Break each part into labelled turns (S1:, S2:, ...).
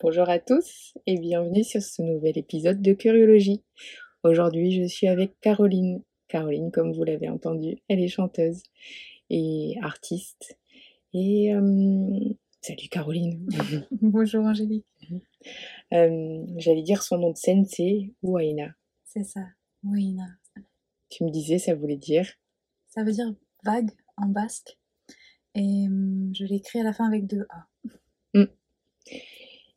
S1: Bonjour à tous et bienvenue sur ce nouvel épisode de Curiologie. Aujourd'hui, je suis avec Caroline. Caroline, comme vous l'avez entendu, elle est chanteuse et artiste. Et euh, salut Caroline.
S2: Bonjour Angélique.
S1: Euh, j'allais dire son nom de scène, c'est Ouaina.
S2: C'est ça, Ouaina.
S1: Tu me disais, ça voulait dire
S2: Ça veut dire vague en basque. Et euh, je l'ai écrit à la fin avec deux A.
S1: Hmm.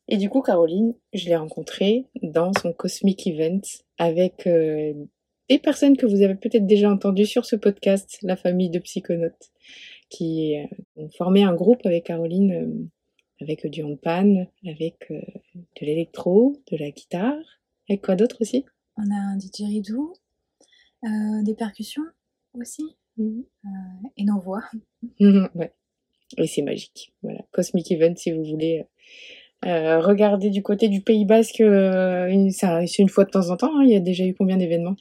S1: Et du coup, Caroline, je l'ai rencontrée dans son Cosmic Event avec euh, des personnes que vous avez peut-être déjà entendues sur ce podcast, la famille de Psychonautes, qui euh, ont formé un groupe avec Caroline, euh, avec du handpan, avec de l'électro, de la guitare, avec quoi d'autre aussi?
S2: On a un didgeridoo, des percussions aussi,
S1: mmh.
S2: et nos voix.
S1: ouais. Et c'est magique. Voilà, Cosmic Event si vous voulez euh, regardez du côté du Pays Basque, euh, ça c'est une fois de temps en temps. Hein. il y a déjà eu combien d'événements?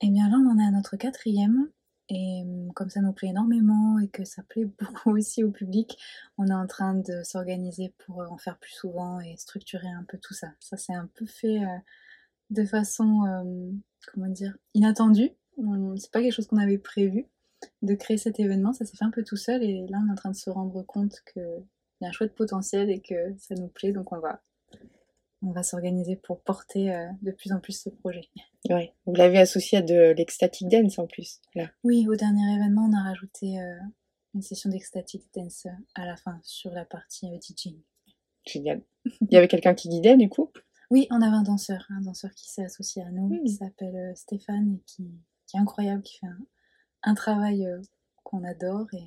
S2: Eh bien là, on en est à notre quatrième. Et hum, comme ça nous plaît énormément et que ça plaît beaucoup aussi au public, on est en train de s'organiser pour en faire plus souvent et structurer un peu tout ça. Ça s'est un peu fait euh, de façon, comment dire, inattendue. C'est pas quelque chose qu'on avait prévu de créer cet événement, ça s'est fait un peu tout seul et là on est en train de se rendre compte que il y a un chouette potentiel et que ça nous plaît, donc on va, on va s'organiser pour porter euh, de plus en plus ce projet.
S1: Oui, vous l'avez associé à de l'ecstatic dance en plus. Là.
S2: Oui, au dernier événement, on a rajouté euh, une session d'ecstatic dance à la fin sur la partie euh, DJing.
S1: Génial. Il y avait quelqu'un qui guidait du coup?
S2: Oui, on avait un danseur, un danseur qui s'est associé à nous, qui s'appelle Stéphane et qui, qui, est incroyable, qui fait un, un travail qu'on adore et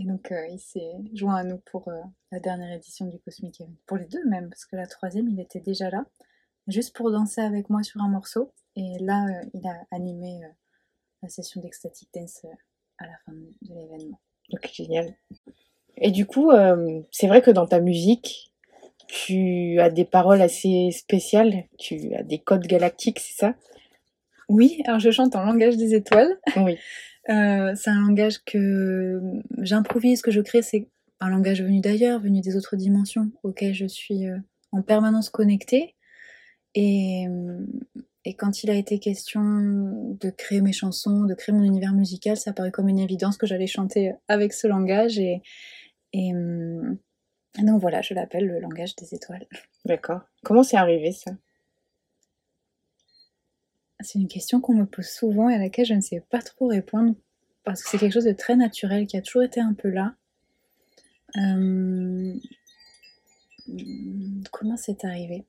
S2: et donc, euh, il s'est joint à nous pour euh, la dernière édition du Cosmic Event. Pour les deux même, parce que la troisième, il était déjà là, juste pour danser avec moi sur un morceau. Et là, euh, il a animé la session d'Ecstatic Dance à la fin de, l'événement.
S1: Donc, génial. Et du coup, c'est vrai que dans ta musique, tu as des paroles assez spéciales, tu as des codes galactiques, c'est ça?
S2: Oui, alors je chante en langage des étoiles.
S1: Oui.
S2: Euh, c'est un langage que j'improvise, que je crée, c'est un langage venu d'ailleurs, venu des autres dimensions auxquelles je suis euh, en permanence connectée. Et, euh, et, quand il a été question de créer mes chansons, de créer mon univers musical, ça paraît comme une évidence que j'allais chanter avec ce langage. Et, et donc voilà, je l'appelle le langage des étoiles.
S1: D'accord. Comment c'est arrivé ça?
S2: C'est une question qu'on me pose souvent et à laquelle je ne sais pas trop répondre parce que c'est quelque chose de très naturel qui a toujours été un peu là. Euh, comment c'est arrivé?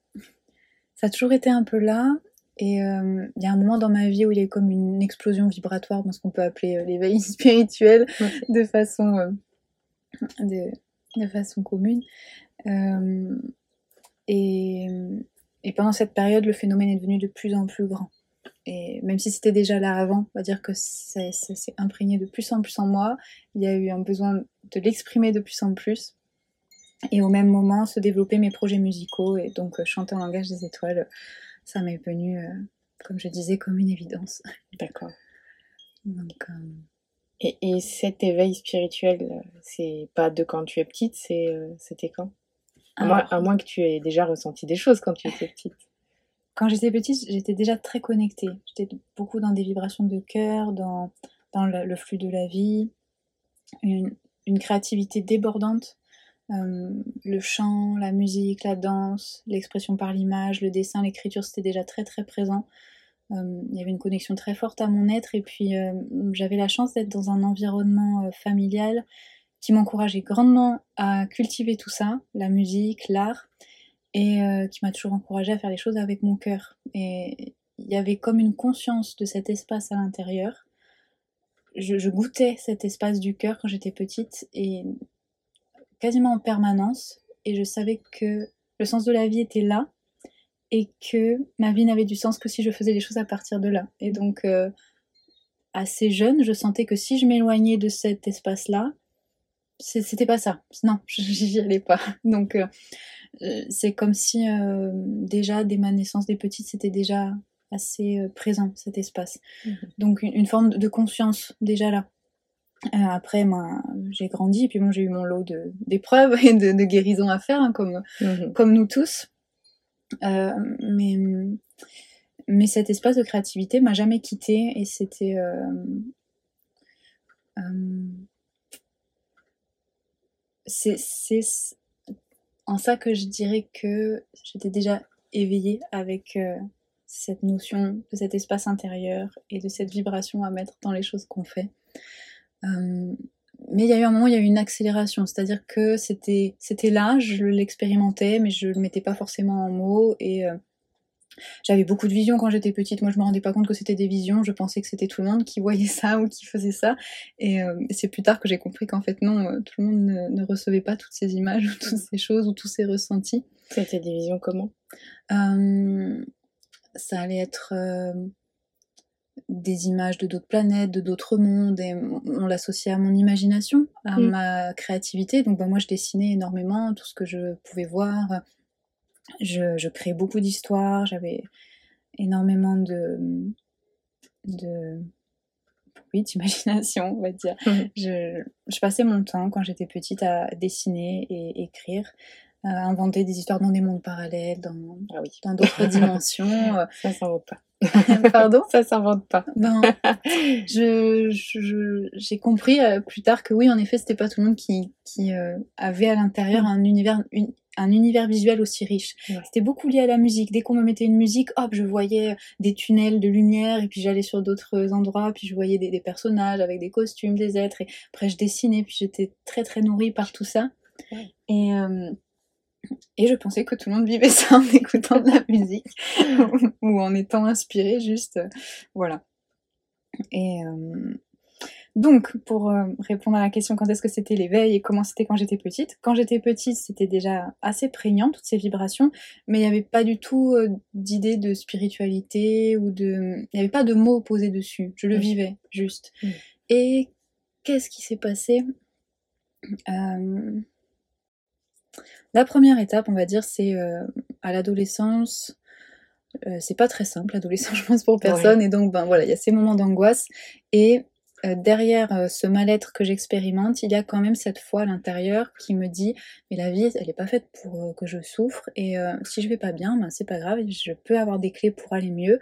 S2: Ça a toujours été un peu là et euh, il y a un moment dans ma vie où il y a eu comme une explosion vibratoire dans ce qu'on peut appeler euh, l'éveil spirituel de façon de, façon commune. et, et pendant cette période, le phénomène est devenu de plus en plus grand. Et même si c'était déjà là avant, on va dire que ça s'est imprégné de plus en plus en moi. Il y a eu un besoin de l'exprimer de plus en plus. Et au même moment, se développer mes projets musicaux et donc euh, chanter en langage des étoiles, ça m'est venu, euh, comme je disais, comme une évidence.
S1: D'accord. Donc, euh, et, et, cet éveil spirituel, c'est pas de quand tu es petite, c'était quand? À moins que tu aies déjà ressenti des choses quand tu étais petite.
S2: Quand j'étais petite, j'étais déjà très connectée. J'étais beaucoup dans des vibrations de cœur, dans, le, flux de la vie, une, créativité débordante. Euh, le chant, la musique, la danse, l'expression par l'image, le dessin, l'écriture, c'était déjà très très présent. Euh, il y avait une connexion très forte à mon être et puis euh, j'avais la chance d'être dans un environnement familial qui m'encourageait grandement à cultiver tout ça, la musique, l'art, et euh, qui m'a toujours encouragée à faire les choses avec mon cœur. Et il y avait comme une conscience de cet espace à l'intérieur. Je, goûtais cet espace du cœur quand j'étais petite et quasiment en permanence. Et je savais que le sens de la vie était là et que ma vie n'avait du sens que si je faisais les choses à partir de là. Et donc, euh, assez jeune, je sentais que si je m'éloignais de cet espace-là, c'était pas ça. Non, j'y allais pas. Donc, euh, c'est comme si euh, déjà, dès ma naissance des petites, c'était déjà assez présent cet espace. Mhm. Donc, une, forme de conscience déjà là. après, moi, j'ai grandi, et puis bon, j'ai eu mon lot d'épreuves et de, de, guérisons à faire, hein, comme, mhm. comme nous tous. mais mais cet espace de créativité m'a jamais quitté et c'était euh, euh, c'est en ça que je dirais que j'étais déjà éveillée avec euh, cette notion de cet espace intérieur et de cette vibration à mettre dans les choses qu'on fait. mais il y a eu un moment, il y a eu une accélération, c'est-à-dire que c'était là, je l'expérimentais, mais je le mettais pas forcément en mots et j'avais beaucoup de visions quand j'étais petite. Moi, je me rendais pas compte que c'était des visions. Je pensais que c'était tout le monde qui voyait ça ou qui faisait ça. Et euh, c'est plus tard que j'ai compris qu'en fait, non, euh, tout le monde ne, recevait pas toutes ces images ou toutes ces choses ou tous ces ressentis.
S1: C'était des visions comment?
S2: Euh, Ça allait être des images de d'autres planètes, de d'autres mondes, et on l'associait à mon imagination, à mm. ma créativité. Donc, bah, moi, je dessinais énormément tout ce que je pouvais voir je, je créais beaucoup d'histoires, j'avais énormément de, de oui, d'imagination, on va dire. je, je, passais mon temps quand j'étais petite à dessiner et écrire, à inventer des histoires dans des mondes parallèles, dans ah oui. d'autres dimensions.
S1: Ça s'invente pas.
S2: Pardon?
S1: Ça s'invente pas.
S2: Ben, je, j'ai compris euh, plus tard que oui, en effet, c'était pas tout le monde qui, qui euh, avait à l'intérieur un univers, une, un univers visuel aussi riche. C'était beaucoup lié à la musique. Dès qu'on me mettait une musique, hop, je voyais des tunnels de lumière, et puis j'allais sur d'autres endroits, puis je voyais des, personnages avec des costumes, des êtres, et après je dessinais, puis j'étais très très nourrie par tout ça. Et, euh, et je pensais que tout le monde vivait ça en écoutant de la musique, ou en étant inspiré, juste, euh, voilà. Et, euh, donc, pour euh, répondre à la question quand est-ce que c'était l'éveil et comment c'était quand j'étais petite, quand j'étais petite, c'était déjà assez prégnant, toutes ces vibrations, mais il n'y avait pas du tout euh, d'idée de spiritualité ou de... Il n'y avait pas de mots posés dessus, je le vivais juste. Et qu'est-ce qui s'est passé? Euh, La première étape, on va dire, c'est à l'adolescence, c'est pas très simple, l'adolescence, je pense, pour personne. Et donc, ben voilà, il y a ces moments d'angoisse. Et euh, derrière euh, ce mal-être que j'expérimente, il y a quand même cette foi à l'intérieur qui me dit mais la vie elle n'est pas faite pour euh, que je souffre et si je vais pas bien, ben c'est pas grave, je peux avoir des clés pour aller mieux.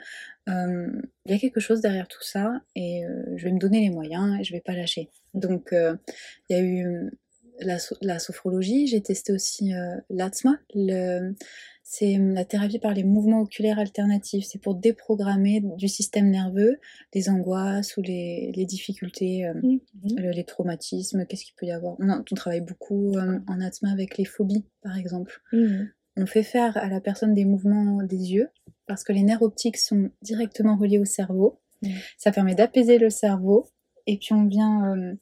S2: Il y a quelque chose derrière tout ça et je vais me donner les moyens et je vais pas lâcher. Donc il y a eu la, la sophrologie, j'ai testé aussi l'ATSMA, le c'est hum, la thérapie par les mouvements oculaires alternatifs. C'est pour déprogrammer du système nerveux les angoisses ou les, difficultés, hum, mmh, mmh. les traumatismes, qu'est-ce qu'il peut y avoir. On, travaille beaucoup hum, en asthme avec les phobies, par exemple. Mmh. On fait faire à la personne des mouvements des yeux parce que les nerfs optiques sont directement reliés au cerveau. Ça permet d'apaiser le cerveau et puis on vient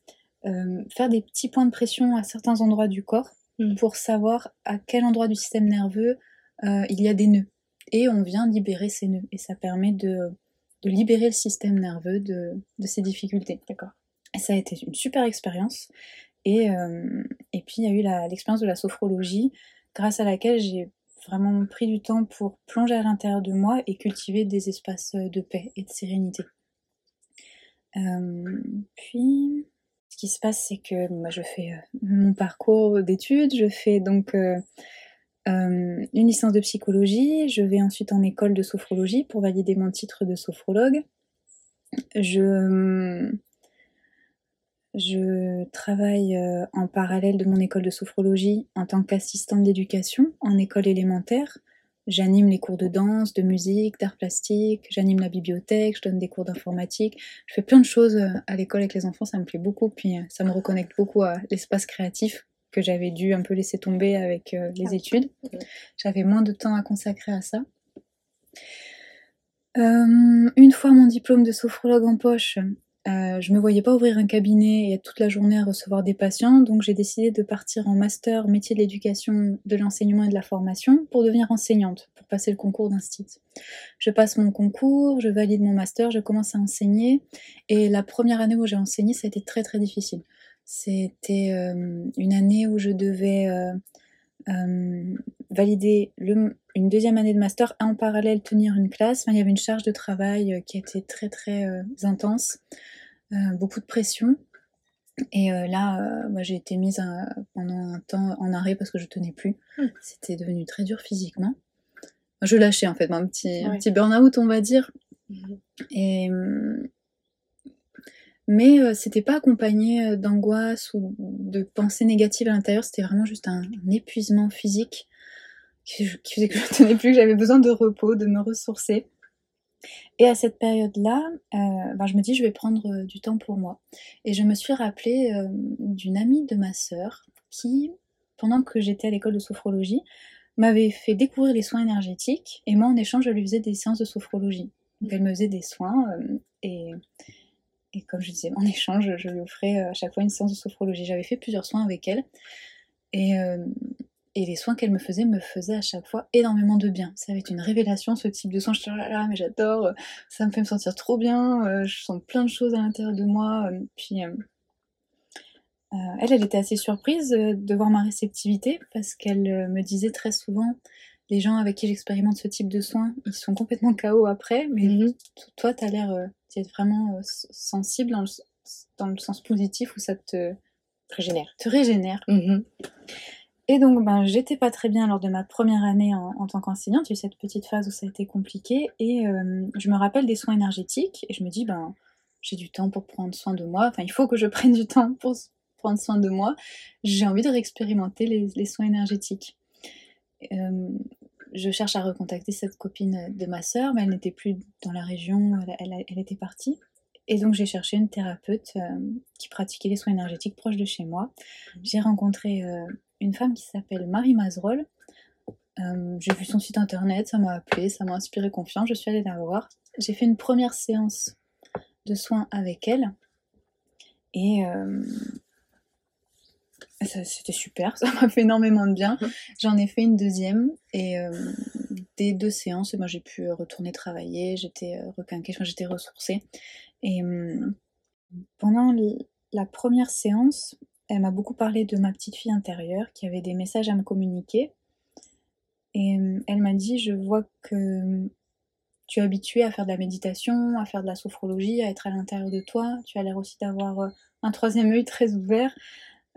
S2: faire des petits points de pression à certains endroits du corps pour savoir à quel endroit du système nerveux euh, il y a des nœuds. Et on vient libérer ces nœuds. Et ça permet de, libérer le système nerveux de, de ces difficultés.
S1: D'accord.
S2: Et ça a été une super expérience. Et, euh, et puis il y a eu l'expérience de la sophrologie, grâce à laquelle j'ai vraiment pris du temps pour plonger à l'intérieur de moi et cultiver des espaces de paix et de sérénité. Euh, puis, ce qui se passe, c'est que moi, je fais mon parcours d'études, je fais donc euh, une licence de psychologie, je vais ensuite en école de sophrologie pour valider mon titre de sophrologue. Je, je travaille euh, en parallèle de mon école de sophrologie en tant qu'assistante d'éducation en école élémentaire. J'anime les cours de danse, de musique, d'art plastique, j'anime la bibliothèque, je donne des cours d'informatique. Je fais plein de choses euh, à l'école avec les enfants, ça me plaît beaucoup, puis ça me reconnecte beaucoup à l'espace créatif que j'avais dû un peu laisser tomber avec euh, les ah. études. J'avais moins de temps à consacrer à ça. Euh, une fois mon diplôme de sophrologue en poche, euh, je me voyais pas ouvrir un cabinet et être toute la journée à recevoir des patients, donc j'ai décidé de partir en master métier de l'éducation, de l'enseignement et de la formation pour devenir enseignante, pour passer le concours d'instit. Je passe mon concours, je valide mon master, je commence à enseigner. Et la première année où j'ai enseigné, ça a été très très difficile. C'était euh, une année où je devais euh, euh, valider une deuxième année de master, en parallèle tenir une classe. il y avait une charge de travail qui était très très intense, beaucoup de pression. Et là, moi j'ai été mise pendant un temps en arrêt parce que je tenais plus. Mmh. C'était devenu très dur physiquement. Je lâchais en fait, un petit, petit burn-out on va dire. Mmh. Et, mais euh, c'était pas accompagné euh, d'angoisse ou de pensées négatives à l'intérieur, c'était vraiment juste un, épuisement physique qui, faisait que je tenais plus, que j'avais besoin de repos, de me ressourcer. Et à cette période-là, euh, ben je me dis je vais prendre du temps pour moi. Et je me suis rappelée d'une amie de ma sœur qui, pendant que j'étais à l'école de sophrologie, m'avait fait découvrir les soins énergétiques et moi en échange je lui faisais des séances de sophrologie. Donc elle me faisait des soins et et comme je disais, en échange, je lui offrais euh, à chaque fois une séance de sophrologie. J'avais fait plusieurs soins avec elle. Et, euh, et les soins qu'elle me faisait me faisaient à chaque fois énormément de bien. Ça avait été une révélation, ce type de soins. Je suis là, là, mais j'adore, ça me fait me sentir trop bien, euh, je sens plein de choses à l'intérieur de moi. Puis elle, elle était assez surprise de voir ma réceptivité parce qu'elle me disait très souvent les gens avec qui j'expérimente ce type de soins, ils sont complètement KO après, mais mhm. toi, tu as l'air euh, vraiment euh, sensible dans le, sens positif où ça te
S1: régénère.
S2: Te régénère. Mhm. Et donc, ben, j'étais pas très bien lors de ma première année en, tant qu'enseignante. J'ai eu cette petite phase où ça a été compliqué. Et euh, je me rappelle des soins énergétiques. Et je me dis, ben, j'ai du temps pour prendre soin de moi. Enfin, il faut que je prenne du temps pour prendre soin de moi. J'ai envie de réexpérimenter les, soins énergétiques je cherche à recontacter cette copine de ma sœur, mais elle n'était plus dans la région, elle, était partie. Et donc j'ai cherché une thérapeute euh, qui pratiquait les soins énergétiques proches de chez moi. Mmh. J'ai rencontré euh, une femme qui s'appelle Marie Mazerol. Euh, j'ai vu son site internet, ça m'a appelé, ça m'a inspiré confiance, je suis allée la voir. J'ai fait une première séance de soins avec elle. Et c'était super, ça m'a fait énormément de bien. J'en ai fait une deuxième et euh, des deux séances, moi j'ai pu retourner travailler, j'étais euh, requinquée, j'étais ressourcée. Et pendant la première séance, elle m'a beaucoup parlé de ma petite fille intérieure qui avait des messages à me communiquer. Et hum, elle m'a dit, je vois que hum, tu es habituée à faire de la méditation, à faire de la sophrologie, à être à l'intérieur de toi. Tu as l'air aussi d'avoir euh, un troisième œil très ouvert.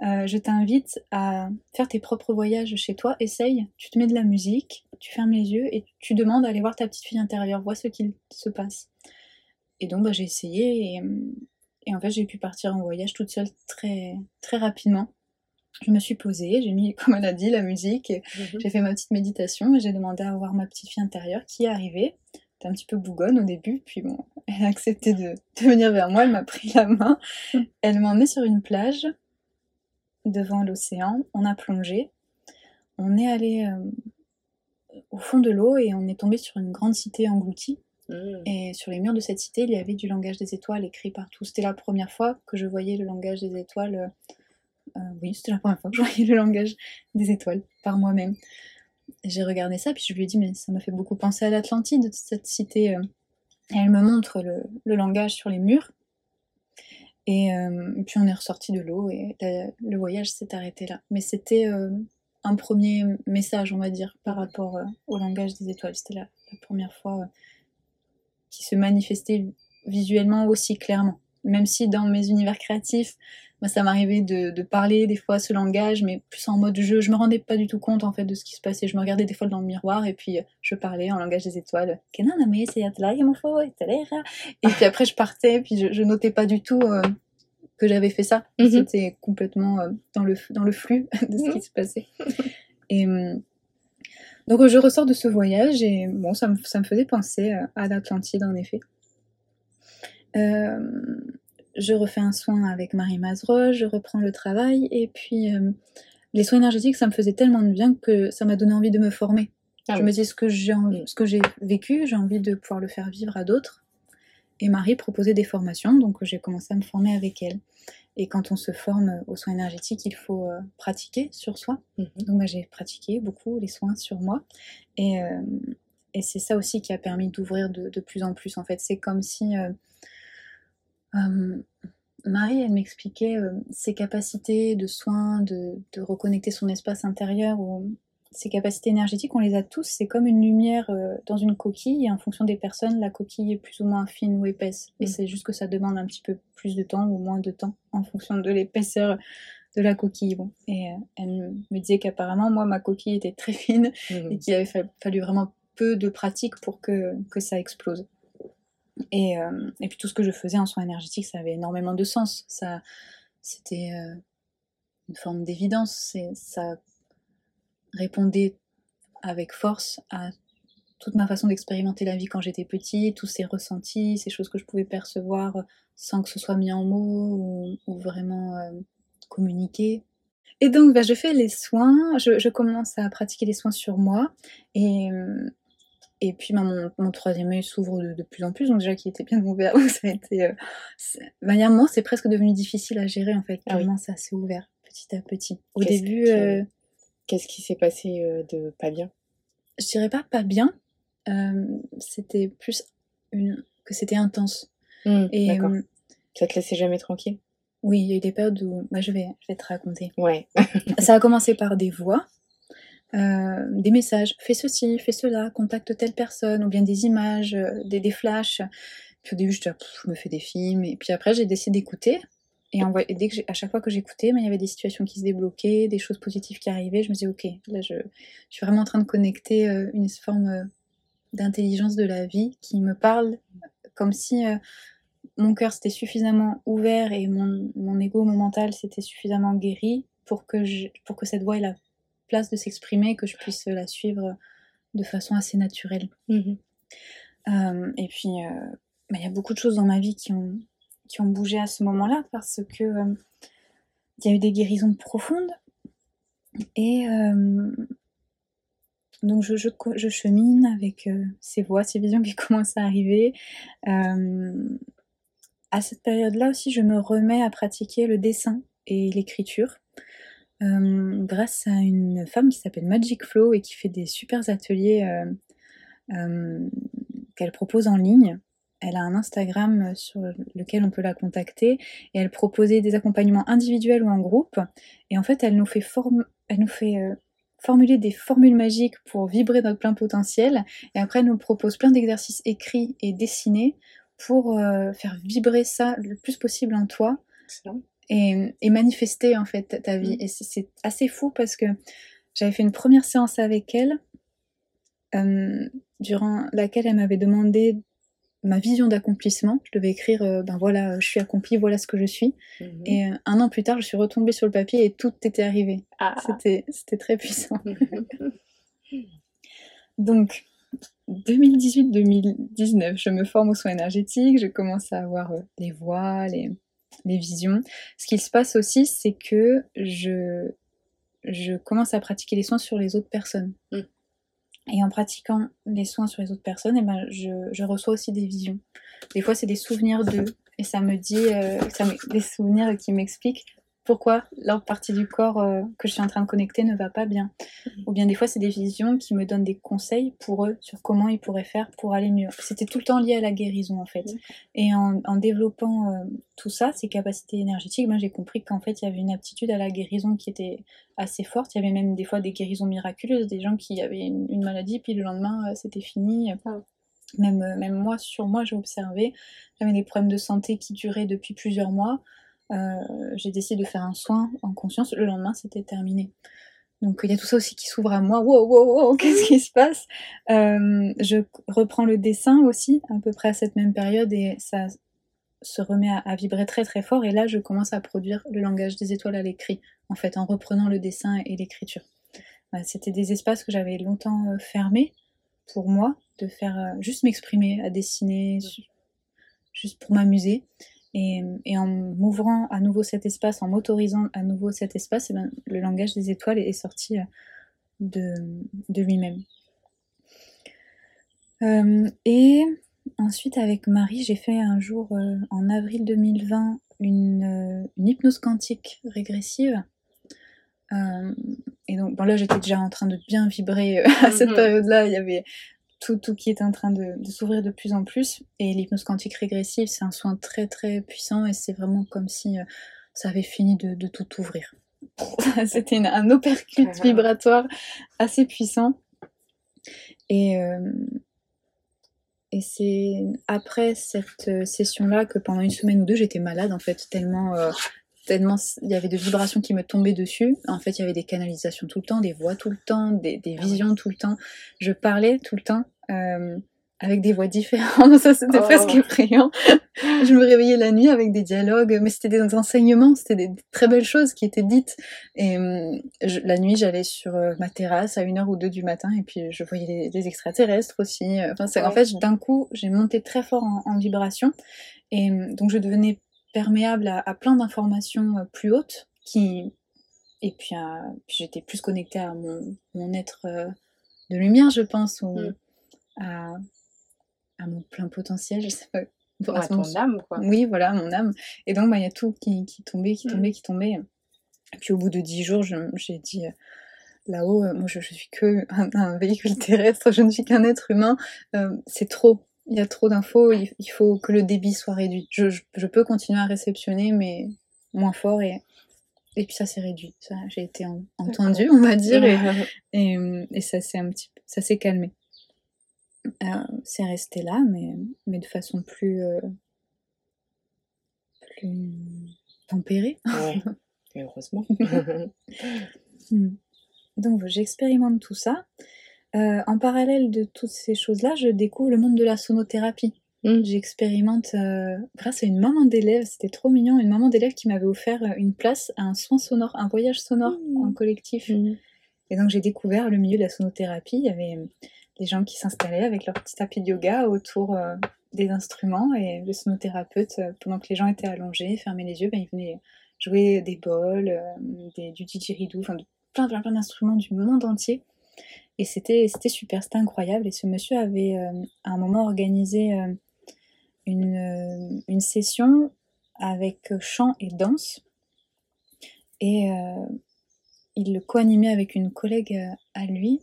S2: Euh, je t'invite à faire tes propres voyages chez toi. Essaye, tu te mets de la musique, tu fermes les yeux et tu demandes d'aller voir ta petite fille intérieure, vois ce qu'il se passe. Et donc bah, j'ai essayé en fait j'ai pu partir en voyage toute seule très, très rapidement. Je me suis posée, j'ai mis, comme elle a dit, la musique, et mhm. j'ai fait ma petite méditation et j'ai demandé à voir ma petite fille intérieure qui est arrivée. C'était un petit peu bougonne au début, puis bon, elle a accepté de, de venir vers moi, elle m'a pris la main, elle m'a emmenée sur une plage devant l'océan, on a plongé, on est allé euh, au fond de l'eau et on est tombé sur une grande cité engloutie. Mmh. Et sur les murs de cette cité, il y avait du langage des étoiles écrit partout. C'était la première fois que je voyais le langage des étoiles. Euh, euh, oui, c'était la première fois que je voyais le langage des étoiles par moi-même. J'ai regardé ça, puis je lui ai dit, mais ça m'a fait beaucoup penser à l'Atlantide, cette cité. Et elle me montre le langage sur les murs. Et euh, puis on est ressorti de l'eau et le voyage s'est arrêté là. Mais c'était euh, un premier message, on va dire, par rapport euh, au langage des étoiles. C'était la, première fois qui se manifestait visuellement aussi clairement. Même si dans mes univers créatifs, moi, ça m'arrivait de, parler des fois ce langage, mais plus en mode jeu. Je me rendais pas du tout compte en fait de ce qui se passait. Je me regardais des fois dans le miroir et puis je parlais en langage des étoiles. Et puis après je partais, puis je, je notais pas du tout euh, que j'avais fait ça. Mhm. C'était complètement euh, dans, le, dans le flux de ce qui mhm. se passait. Et euh, donc je ressors de ce voyage et bon, ça me, ça me faisait penser à l'Atlantide en effet. Euh, je refais un soin avec Marie Mazerol, je reprends le travail, et puis euh, les soins énergétiques, ça me faisait tellement de bien que ça m'a donné envie de me former. Ah je me dis ce que j'ai ce que j'ai vécu, j'ai envie de pouvoir le faire vivre à d'autres. Et Marie proposait des formations, donc j'ai commencé à me former avec elle. Et quand on se forme aux soins énergétiques, il faut euh, pratiquer sur soi.
S1: Mhm.
S2: Donc bah, j'ai pratiqué beaucoup les soins sur moi. Et, euh, et c'est ça aussi qui a permis d'ouvrir de, de plus en plus. En fait, c'est comme si euh, euh, Marie, elle m'expliquait ses capacités de soins, de, de reconnecter son espace intérieur, ses capacités énergétiques, on les a tous. C'est comme une lumière euh, dans une coquille, et en fonction des personnes, la coquille est plus ou moins fine ou épaisse. Et
S1: Mm.
S2: c'est juste que ça demande un petit peu plus de temps ou moins de temps en fonction de l'épaisseur de la coquille. Bon. Et euh, elle me disait qu'apparemment, moi, ma coquille était très fine et
S1: Mhm.
S2: qu'il avait fa- fallu vraiment peu de pratique pour que, que ça explose. Et, euh, et puis tout ce que je faisais en soins énergétiques, ça avait énormément de sens. Ça, c'était euh, une forme d'évidence. Ça répondait avec force à toute ma façon d'expérimenter la vie quand j'étais petite, tous ces ressentis, ces choses que je pouvais percevoir sans que ce soit mis en mots ou, ou vraiment euh, communiqué. Et donc, bah, je fais les soins, je, je commence à pratiquer les soins sur moi, et, euh, et puis bah, mon, mon troisième œil s'ouvre de, de plus en plus, donc déjà qui était bien ouvert, donc ça a été... Euh, bah, il y a un moment, c'est presque devenu difficile à gérer en fait,
S1: Ah oui.
S2: tellement ça s'est ouvert petit à petit. Au début,
S1: que-
S2: euh,
S1: Qu'est-ce qui s'est passé euh, de pas bien?
S2: Je dirais pas pas bien, euh, c'était plus une, que c'était intense.
S1: Mhm,
S2: Et
S1: D'accord.
S2: euh,
S1: Ça te laissait jamais tranquille?
S2: Oui, il y a eu des périodes où... Bah, je, vais, je vais te raconter.
S1: Ouais.
S2: Ça a commencé par des voix, euh, des messages, fais ceci, fais cela, contacte telle personne, ou bien des images, des, des flashs. Puis au début, je, je me fais des films, et puis après, j'ai décidé d'écouter. Et, en voy- et dès que à chaque fois que j'écoutais, il y avait des situations qui se débloquaient, des choses positives qui arrivaient. Je me disais, ok, là, je, je suis vraiment en train de connecter euh, une forme euh, d'intelligence de la vie qui me parle comme si euh, mon cœur s'était suffisamment ouvert et mon, mon ego, mon mental s'était suffisamment guéri pour que, je, pour que cette voix ait la place de s'exprimer, que je puisse la suivre de façon assez naturelle. Euh, et puis, bah, il y a beaucoup de choses dans ma vie qui ont, qui ont bougé à ce moment-là parce que euh, il y a eu des guérisons profondes. Et euh, donc, je, chemine avec euh, ces voix, ces visions qui commencent à arriver. À cette période-là aussi, je me remets à pratiquer le dessin et l'écriture. grâce à une femme qui s'appelle Magic Flow et qui fait des super ateliers qu'elle propose en ligne. Elle a un Instagram sur lequel on peut la contacter et elle proposait des accompagnements individuels ou en groupe. Et en fait, elle nous fait, form- elle nous fait euh, formuler des formules magiques pour vibrer notre plein potentiel. Et après, elle nous propose plein d'exercices écrits et dessinés pour euh, faire vibrer ça le plus possible en toi et, et manifester en fait ta- vie.
S1: Mm.
S2: Et c'est- c'est assez fou parce que j'avais fait une première séance avec elle, euh, durant laquelle elle m'avait demandé ma vision d'accomplissement. Je devais écrire, euh, ben voilà, je suis accomplie, voilà ce que je suis.
S1: Mhm.
S2: Et euh, un an plus tard, je suis retombée sur le papier et tout était arrivé.
S1: Ah.
S2: C'était très puissant. Donc, 2018-2019, je me forme aux soins énergétiques, je commence à avoir euh, les voix, les, les visions. Ce qui se passe aussi, c'est que je, je commence à pratiquer les soins sur les autres personnes.
S1: Mm.
S2: Et en pratiquant les soins sur les autres personnes, eh ben, je, je reçois aussi des visions. Des fois, c'est des souvenirs d'eux. Et ça me dit, euh, ça me- des souvenirs qui m'expliquent pourquoi leur partie du corps euh, que je suis en train de connecter ne va pas bien. Ou bien des fois, c'est des visions qui me donnent des conseils pour eux sur comment ils pourraient faire pour aller mieux. C'était tout le temps lié à la guérison en fait.
S1: Mhm.
S2: Et en, en développant euh, tout ça, ces capacités énergétiques, ben, j'ai compris qu'en fait, il y avait une aptitude à la guérison qui était assez forte. Il y avait même des fois des guérisons miraculeuses, des gens qui avaient une, une maladie, puis le lendemain, euh, c'était fini.
S1: Ah.
S2: Même, même moi, sur moi, j'ai observé, j'avais des problèmes de santé qui duraient depuis plusieurs mois. Euh, j'ai décidé de faire un soin en conscience. Le lendemain, c'était terminé. Donc il y a tout ça aussi qui s'ouvre à moi. Wow, wow, wow, qu'est-ce qui se passe? Euh, Je reprends le dessin aussi, à peu près à cette même période, et ça se remet à, à vibrer très très fort. Et là, je commence à produire le langage des étoiles à l'écrit, en fait, en reprenant le dessin et l'écriture. C'était des espaces que j'avais longtemps euh, fermés pour moi, de faire juste m'exprimer, à dessiner, juste pour m'amuser. Et, et en m'ouvrant à nouveau cet espace, en m'autorisant à nouveau cet espace, eh ben, le langage des étoiles est, sorti euh, de, de lui-même. Euh, et ensuite, avec Marie, j'ai fait un jour, euh, en avril 2020, une, euh, une hypnose quantique régressive. Et donc, bon, là, j'étais déjà en train de bien vibrer à cette
S1: Mhm.
S2: période-là. Il y avait tout, tout qui était en train de, de s'ouvrir de plus en plus. Et l'hypnose quantique régressive, c'est un soin très, très puissant. Et c'est vraiment comme si euh, ça avait fini de, de tout ouvrir. C'était un opercute vibratoire assez puissant. Et, euh, et c'est après cette euh, session-là que pendant une semaine ou deux, j'étais malade en fait, tellement, euh, tellement il y avait de vibrations qui me tombaient dessus. En fait, il y avait des canalisations tout le temps, des voix tout le temps, des, des
S1: Ah
S2: visions tout le temps. Je parlais tout le temps. euh, avec des voix différentes, ça c'était
S1: Oh.
S2: presque effrayant. je me réveillais la nuit avec des dialogues, mais c'était des enseignements, c'était des, des très belles choses qui étaient dites. Et je- la nuit, j'allais sur euh, ma terrasse à une heure ou deux du matin, et puis je voyais les, les extraterrestres aussi. Enfin, en fait, d'un coup, j'ai monté très fort en, en vibration, et donc je devenais perméable à, à plein d'informations euh, plus hautes, qui et puis, à- puis j'étais plus connectée à mon, mon être euh, de lumière, je pense, ou
S1: Mm.
S2: à, à mon plein potentiel, je sais pas. Bon, à
S1: à ton âme, quoi.
S2: oui, voilà, mon âme. Et donc, bah, il y a tout qui, qui tombait, qui
S1: Mm.
S2: tombait, qui tombait. Et puis, au bout de dix jours, j'ai dit, euh, là-haut, euh, moi, je, je suis que un, un véhicule terrestre, je ne suis qu'un être humain. Euh, c'est trop. Il y a trop d'infos. Il, il faut que le débit soit réduit. Je, je, je peux continuer à réceptionner, mais moins fort. Et, et puis, ça s'est réduit. Ça, J'ai été en- entendue, on va dire. Et, et, et ça s'est un petit peu, ça s'est calmé. Euh, c'est resté là, mais, mais de façon plus, euh, plus tempérée.
S1: ouais. Heureusement.
S2: Hmm. Donc j'expérimente tout ça. Euh, en parallèle de toutes ces choses-là, je découvre le monde de la sonothérapie.
S1: Mm.
S2: J'expérimente euh, grâce à une maman d'élève, c'était trop mignon, une maman d'élève qui m'avait offert euh, une place à un soin sonore, un voyage sonore
S1: Mm.
S2: en collectif.
S1: Mm.
S2: Et donc j'ai découvert le milieu de la sonothérapie. Il y avait des gens qui s'installaient avec leur petit tapis de yoga autour euh, des instruments et le sonothérapeute, pendant que les gens étaient allongés, fermaient les yeux, ben, il venait jouer des bols, des, du didgeridoo, enfin plein plein plein d'instruments du monde entier. Et c'était super, c'était incroyable. Et ce monsieur avait euh, à un moment organisé euh, une, euh, une session avec chant et danse. Et il le co-animait avec une collègue à lui.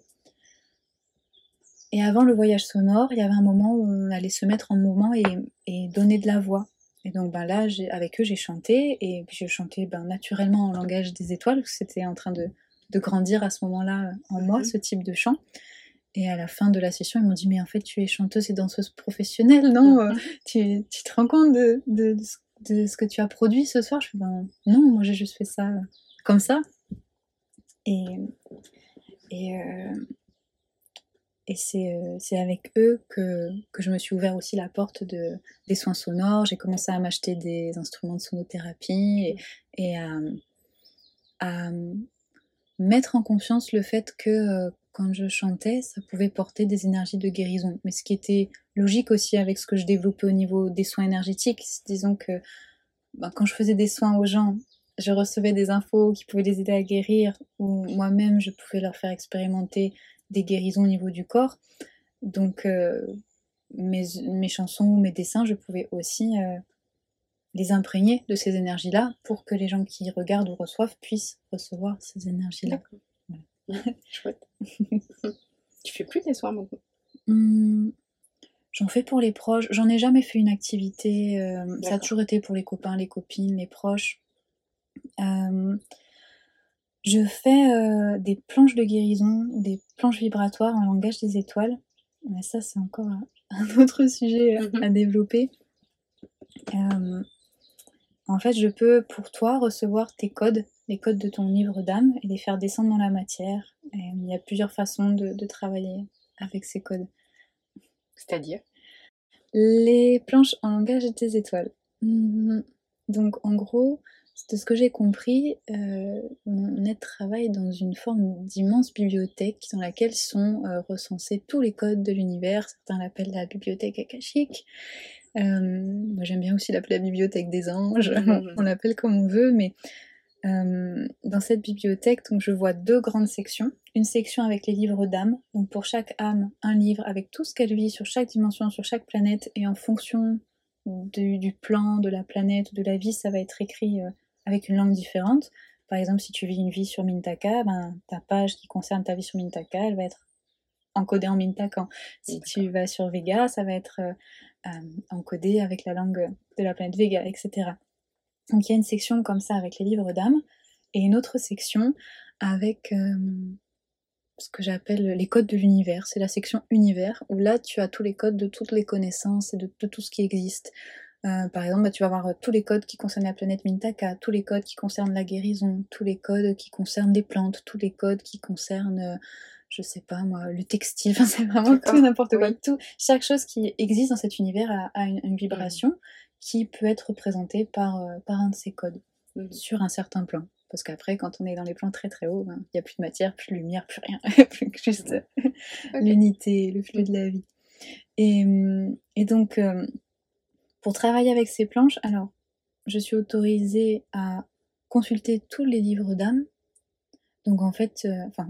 S2: Et avant le voyage sonore, il y avait un moment où on allait se mettre en mouvement et, et donner de la voix. Et donc ben là, avec eux, j'ai chanté, et puis je chantais ben, naturellement en langage des étoiles, c'était en train de, de grandir à ce moment-là euh, en moi,
S1: Mhm.
S2: ce type de chant. Et à la fin de la session, ils m'ont dit, mais en fait, tu es chanteuse et danseuse professionnelle, non Euh, tu, tu te rends compte de, de- de ce- que tu as produit ce soir? Je fais, ben non, moi j'ai juste fait ça comme ça. Et, et, euh, et c'est c'est avec eux que, que je me suis ouvert aussi la porte de, des soins sonores. J'ai commencé à m'acheter des instruments de sonothérapie et, et à, à mettre en conscience le fait que euh, quand je chantais, ça pouvait porter des énergies de guérison. Mais ce qui était logique aussi avec ce que je développais au niveau des soins énergétiques. Disons que ben, quand je faisais des soins aux gens, je recevais des infos qui pouvaient les aider à guérir, ou moi-même je pouvais leur faire expérimenter des guérisons au niveau du corps. Donc euh, mes, mes chansons, mes dessins, je pouvais aussi euh, les imprégner de ces énergies-là pour que les gens qui regardent ou reçoivent puissent recevoir ces énergies-là.
S1: D'accord. Chouette. tu fais plus des soins maintenant
S2: Hum, J'en fais pour les proches. J'en ai jamais fait une activité. euh, ça a toujours été pour les copains, les copines, les proches. Euh, je fais euh, des planches de guérison, des planches vibratoires en langage des étoiles. Mais ça, c'est encore un- autre sujet euh,
S1: Mhm.
S2: à développer. Euh, en fait, je peux pour toi recevoir tes codes, les codes de ton livre d'âme, et les faire descendre dans la matière. Et il y a plusieurs façons de, de travailler avec ces codes.
S1: C'est-à-dire?
S2: Les planches en langage des étoiles. Donc en gros, de ce que j'ai compris, euh, mon être travaille dans une forme d'immense bibliothèque dans laquelle sont euh, recensés tous les codes de l'univers. Certains l'appellent la bibliothèque akashique. Euh, moi j'aime bien aussi l'appeler la bibliothèque des anges.
S1: Mhm.
S2: on l'appelle comme on veut, mais Euh, dans cette bibliothèque, donc, je vois deux grandes sections. Une section avec les livres d'âme, donc pour chaque âme, un livre avec tout ce qu'elle vit sur chaque dimension, sur chaque planète, et en fonction du, plan de la planète ou de la vie, ça va être écrit euh, avec une langue différente. Par exemple, si tu vis une vie sur Mintaka, ben, ta page qui concerne ta vie sur Mintaka, elle va être encodée en Mintakan. Si tu vas sur Vega, ça va être euh, encodé avec la langue de la planète Vega, etc. Donc il y a une section comme ça avec les livres d'âme et une autre section avec euh, ce que j'appelle les codes de l'univers. C'est la section univers où là tu as tous les codes de toutes les connaissances et de, tout ce qui existe. Euh, par exemple, bah, tu vas avoir tous les codes qui concernent la planète Mintaka, tous les codes qui concernent la guérison, tous les codes qui concernent les plantes, tous les codes qui concernent, euh, je sais pas moi, le textile. Enfin, c'est vraiment tout n'importe quoi. Tout, chaque chose qui existe dans cet univers a, une, vibration qui peut être représenté par, euh, par un de ces codes mhm. sur un certain plan. Parce qu'après, quand on est dans les plans très très hauts, ben, il n'y a plus de matière, plus de lumière, plus rien, plus que juste l'unité, le flux de la vie. Et, et donc, euh, pour travailler avec ces planches, alors, je suis autorisée à consulter tous les livres d'âme. Donc en fait, euh, enfin,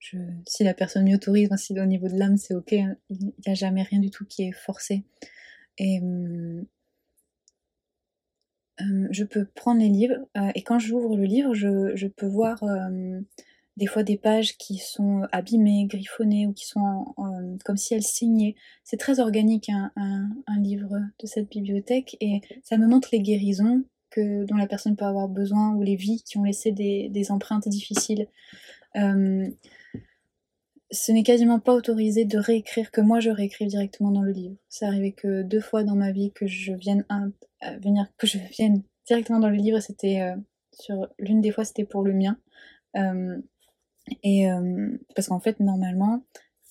S2: je, si la personne m'y autorise, si au niveau de l'âme c'est ok, hein, il n'y a jamais rien du tout qui est forcé. Et, euh, je peux prendre les livres euh, et quand j'ouvre le livre, je, peux voir euh, des fois des pages qui sont abîmées, griffonnées ou qui sont comme si elles saignaient. C'est très organique un, livre de cette bibliothèque et ça me montre les guérisons que, dont la personne peut avoir besoin ou les vies qui ont laissé des, empreintes difficiles. Ce n'est quasiment pas autorisé de réécrire, que moi je réécrive directement dans le livre. C'est arrivé que deux fois dans ma vie que je vienne venir, que je vienne directement dans le livre. C'était euh, sur l'une des fois, c'était pour le mien. Euh, et euh, parce qu'en fait, normalement,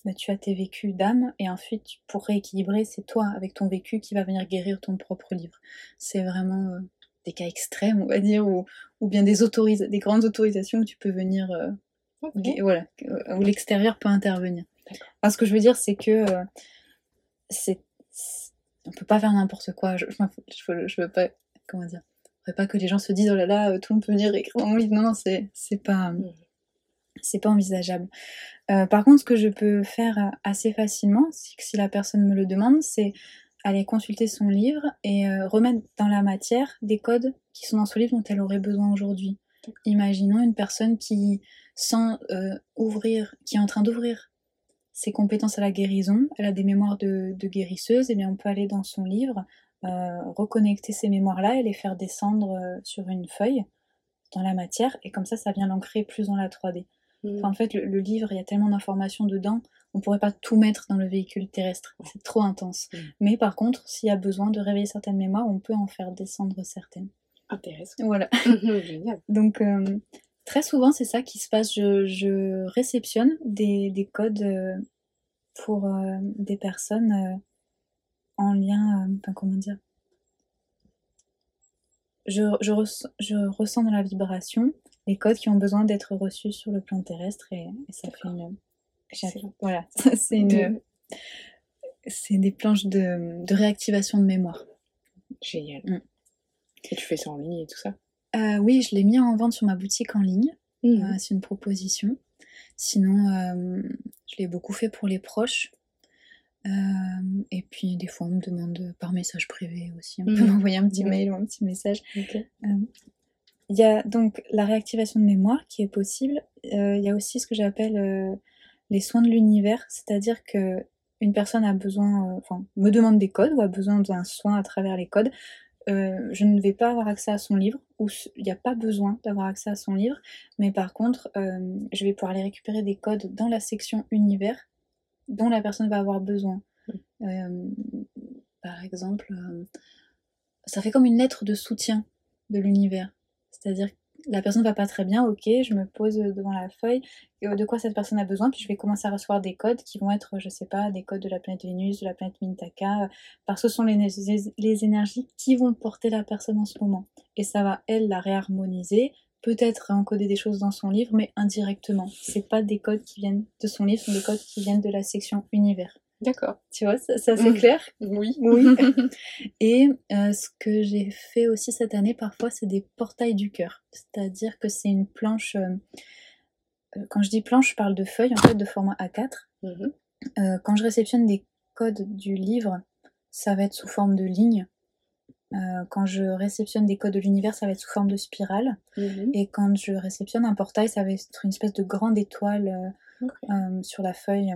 S2: bah, tu as tes vécus d'âme et ensuite, pour rééquilibrer, c'est toi avec ton vécu qui va venir guérir ton propre livre. C'est vraiment des cas extrêmes, on va dire, ou, ou bien des, des grandes autorisations où tu peux venir, voilà, où l'extérieur peut intervenir. ce que je veux dire, c'est que c'est on peut pas faire n'importe quoi. Je, je, veux pas, comment dire, je veux pas que les gens se disent oh là là, tout le monde peut venir écrire mon livre. Non, non, c'est, c'est pas, mm. c'est pas envisageable. Euh, par contre, ce que je peux faire assez facilement, si la personne me le demande, c'est aller consulter son livre et euh, remettre dans la matière des codes qui sont dans ce livre dont elle aurait besoin aujourd'hui. Imaginons une personne qui, sans euh, ouvrir, qui est en train d'ouvrir ses compétences à la guérison, elle a des mémoires de, guérisseuse, et eh bien on peut aller dans son livre, euh, reconnecter ces mémoires-là et les faire descendre euh, sur une feuille dans la matière, et comme ça, ça vient l'ancrer plus dans la 3D. Mmh. en fait, le, livre, il y a tellement d'informations dedans, on pourrait pas tout mettre dans le véhicule terrestre, c'est trop intense. Mmh. Mais par contre, s'il y a besoin de réveiller certaines mémoires, on peut en faire descendre certaines.
S1: Intéressant.
S2: Voilà. Donc, euh, Très souvent, c'est ça qui se passe. Je, réceptionne des, codes euh, pour euh, des personnes euh, en lien. enfin, comment dire? Je, ressens dans la vibration les codes qui ont besoin d'être reçus sur le plan terrestre et, ça fait une. Voilà, c'est une. C'est des planches de, réactivation de mémoire.
S1: Génial. Mm. Et tu fais ça en ligne et tout ça?
S2: Euh, oui, je l'ai mis en vente sur ma boutique en ligne. Mmh. Euh, c'est une proposition. Sinon, euh, je l'ai beaucoup fait pour les proches. et puis des fois, on me demande par message privé aussi. On peut mmh. m'envoyer un petit mail ou un petit message. Il y a donc la réactivation de mémoire qui est possible. Il y a aussi ce que j'appelle les soins de l'univers, c'est-à-dire que une personne a besoin, enfin, me demande des codes ou a besoin d'un soin à travers les codes. Euh, je ne vais pas avoir accès à son livre, ou il n'y a pas besoin d'avoir accès à son livre, mais par contre, euh, je vais pouvoir aller récupérer des codes dans la section univers dont la personne va avoir besoin. Mmh. Euh, par exemple, ça fait comme une lettre de soutien de l'univers. C'est-à-dire la personne va pas très bien, ok, je me pose devant la feuille, de quoi cette personne a besoin, puis je vais commencer à recevoir des codes qui vont être, je sais pas, des codes de la planète Vénus, de la planète Mintaka, parce que ce sont les, les énergies qui vont porter la personne en ce moment. Et ça va, elle, la réharmoniser, peut-être encoder des choses dans son livre, mais indirectement. C'est pas des codes qui viennent de son livre, ce sont des codes qui viennent de la section univers.
S1: D'accord.
S2: Tu vois, ça, c'est assez clair
S1: Oui.
S2: Oui. Et euh, ce que j'ai fait aussi cette année, parfois, c'est des portails du cœur. C'est-à-dire que c'est une planche. euh, euh, quand je dis planche, je parle de feuilles, en fait, de format A4.
S1: Mhm.
S2: Euh, quand je réceptionne des codes du livre, ça va être sous forme de ligne. Euh, quand je réceptionne des codes de l'univers, ça va être sous forme de spirale.
S1: Mhm.
S2: Et quand je réceptionne un portail, ça va être une espèce de grande étoile sur la feuille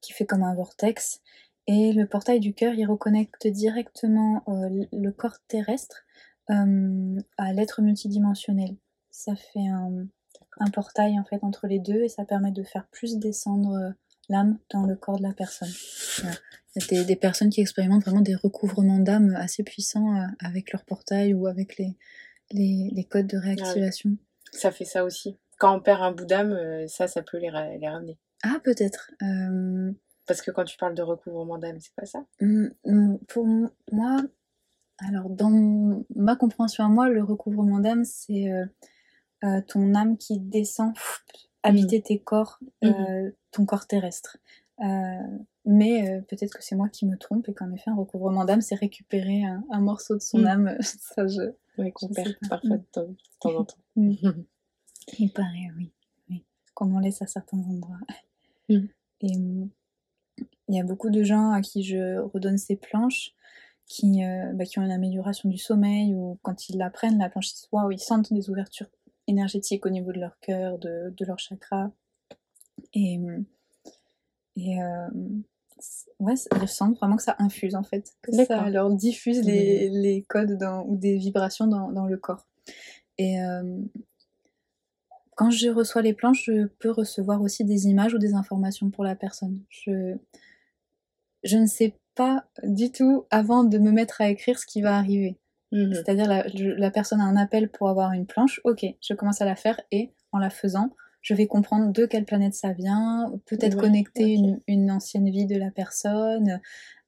S2: qui fait comme un vortex. Et le portail du cœur, il reconnecte directement euh, le corps terrestre euh, à l'être multidimensionnel. Ça fait un, un portail en fait entre les deux et ça permet de faire plus descendre euh, l'âme dans le corps de la personne. Voilà. Il y a des, des personnes qui expérimentent vraiment des recouvrements d'âme assez puissants avec leur portail ou avec les, les, les codes de réactivation.
S1: Ça fait ça aussi. Quand on perd un bout d'âme, ça, ça peut les, ra- les ramener.
S2: Ah, peut-être. Euh,
S1: Parce que quand tu parles de recouvrement d'âme, c'est pas ça?
S2: Mm, mm, Pour moi, alors dans ma compréhension à moi, le recouvrement d'âme, c'est euh, euh, ton âme qui descend pff, habiter tes corps, euh, ton corps terrestre. Mais peut-être que c'est moi qui me trompe et qu'en effet, un recouvrement d'âme, c'est récupérer un, un morceau de son âme. Ça, je...
S1: Oui, qu'on perd parfois de temps, en temps.
S2: Il paraît, oui. Qu'on en laisse à certains endroits.
S1: Mm.
S2: Et il y a beaucoup de gens à qui je redonne ces planches qui, euh, bah, qui ont une amélioration du sommeil ou quand ils la prennent, la planche, waouh, ils sentent des ouvertures énergétiques au niveau de leur cœur, de, de leur chakra. Et, et euh, c'est- ouais, ils ressentent vraiment que ça infuse en fait, que ça leur diffuse les, les codes dans- ou des vibrations dans, dans le corps. Et euh, quand je reçois les planches, je peux recevoir aussi des images ou des informations pour la personne. Je, je ne sais pas du tout avant de me mettre à écrire ce qui va arriver.
S1: Mhm.
S2: C'est-à-dire la, la personne a un appel pour avoir une planche, ok, je commence à la faire et en la faisant, je vais comprendre de quelle planète ça vient, peut-être
S1: Ouais,
S2: connecter une, une ancienne vie de la personne,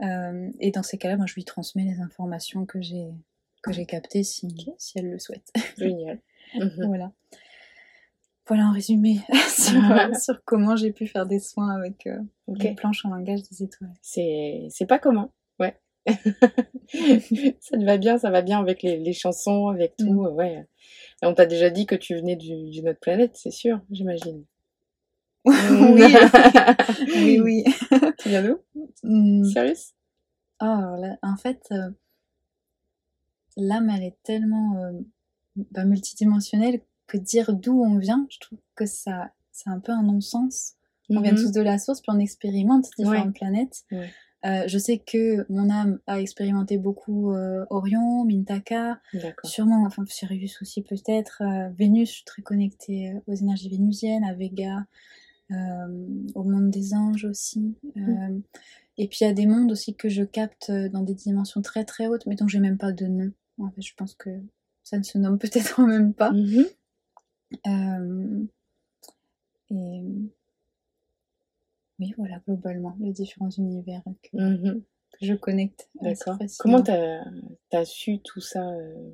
S2: euh, et dans ces cas-là, moi, je lui transmets les informations que j'ai que j'ai captées si, si elle le souhaite.
S1: Génial. Mhm.
S2: Voilà. Voilà en résumé sur, euh, sur comment j'ai pu faire des soins avec euh, les planches en langage des étoiles.
S1: C'est c'est pas commun, ouais. ça te va bien, ça va bien avec les, les chansons, avec tout,
S2: Mm.
S1: ouais. Et on t'a déjà dit que tu venais du- d'une autre planète, c'est sûr, j'imagine.
S2: oui, oui, oui.
S1: Tu viens d'où?
S2: Hmm.
S1: Sirius
S2: Oh, alors là, en fait, euh, l'âme, elle est tellement euh, bah, multidimensionnelle que dire d'où on vient, je trouve que ça, c'est un peu un non-sens. On vient
S1: Mhm.
S2: tous de la source, puis on expérimente différentes
S1: Ouais.
S2: planètes.
S1: Ouais.
S2: Euh, je sais que mon âme a expérimenté beaucoup euh, Orion, Mintaka, sûrement, enfin Sirius aussi peut-être, euh, Vénus, je suis très connectée aux énergies vénusiennes, à Vega, au monde des anges aussi. Euh, Et puis il y a des mondes aussi que je capte dans des dimensions très très hautes, mais dont j'ai même pas de nom. En fait, je pense que ça ne se nomme peut-être même pas.
S1: Mhm.
S2: Euh, et oui, voilà, globalement, les différents univers que,
S1: Mhm.
S2: que je connecte.
S1: D'accord. Comment t'as as su tout ça euh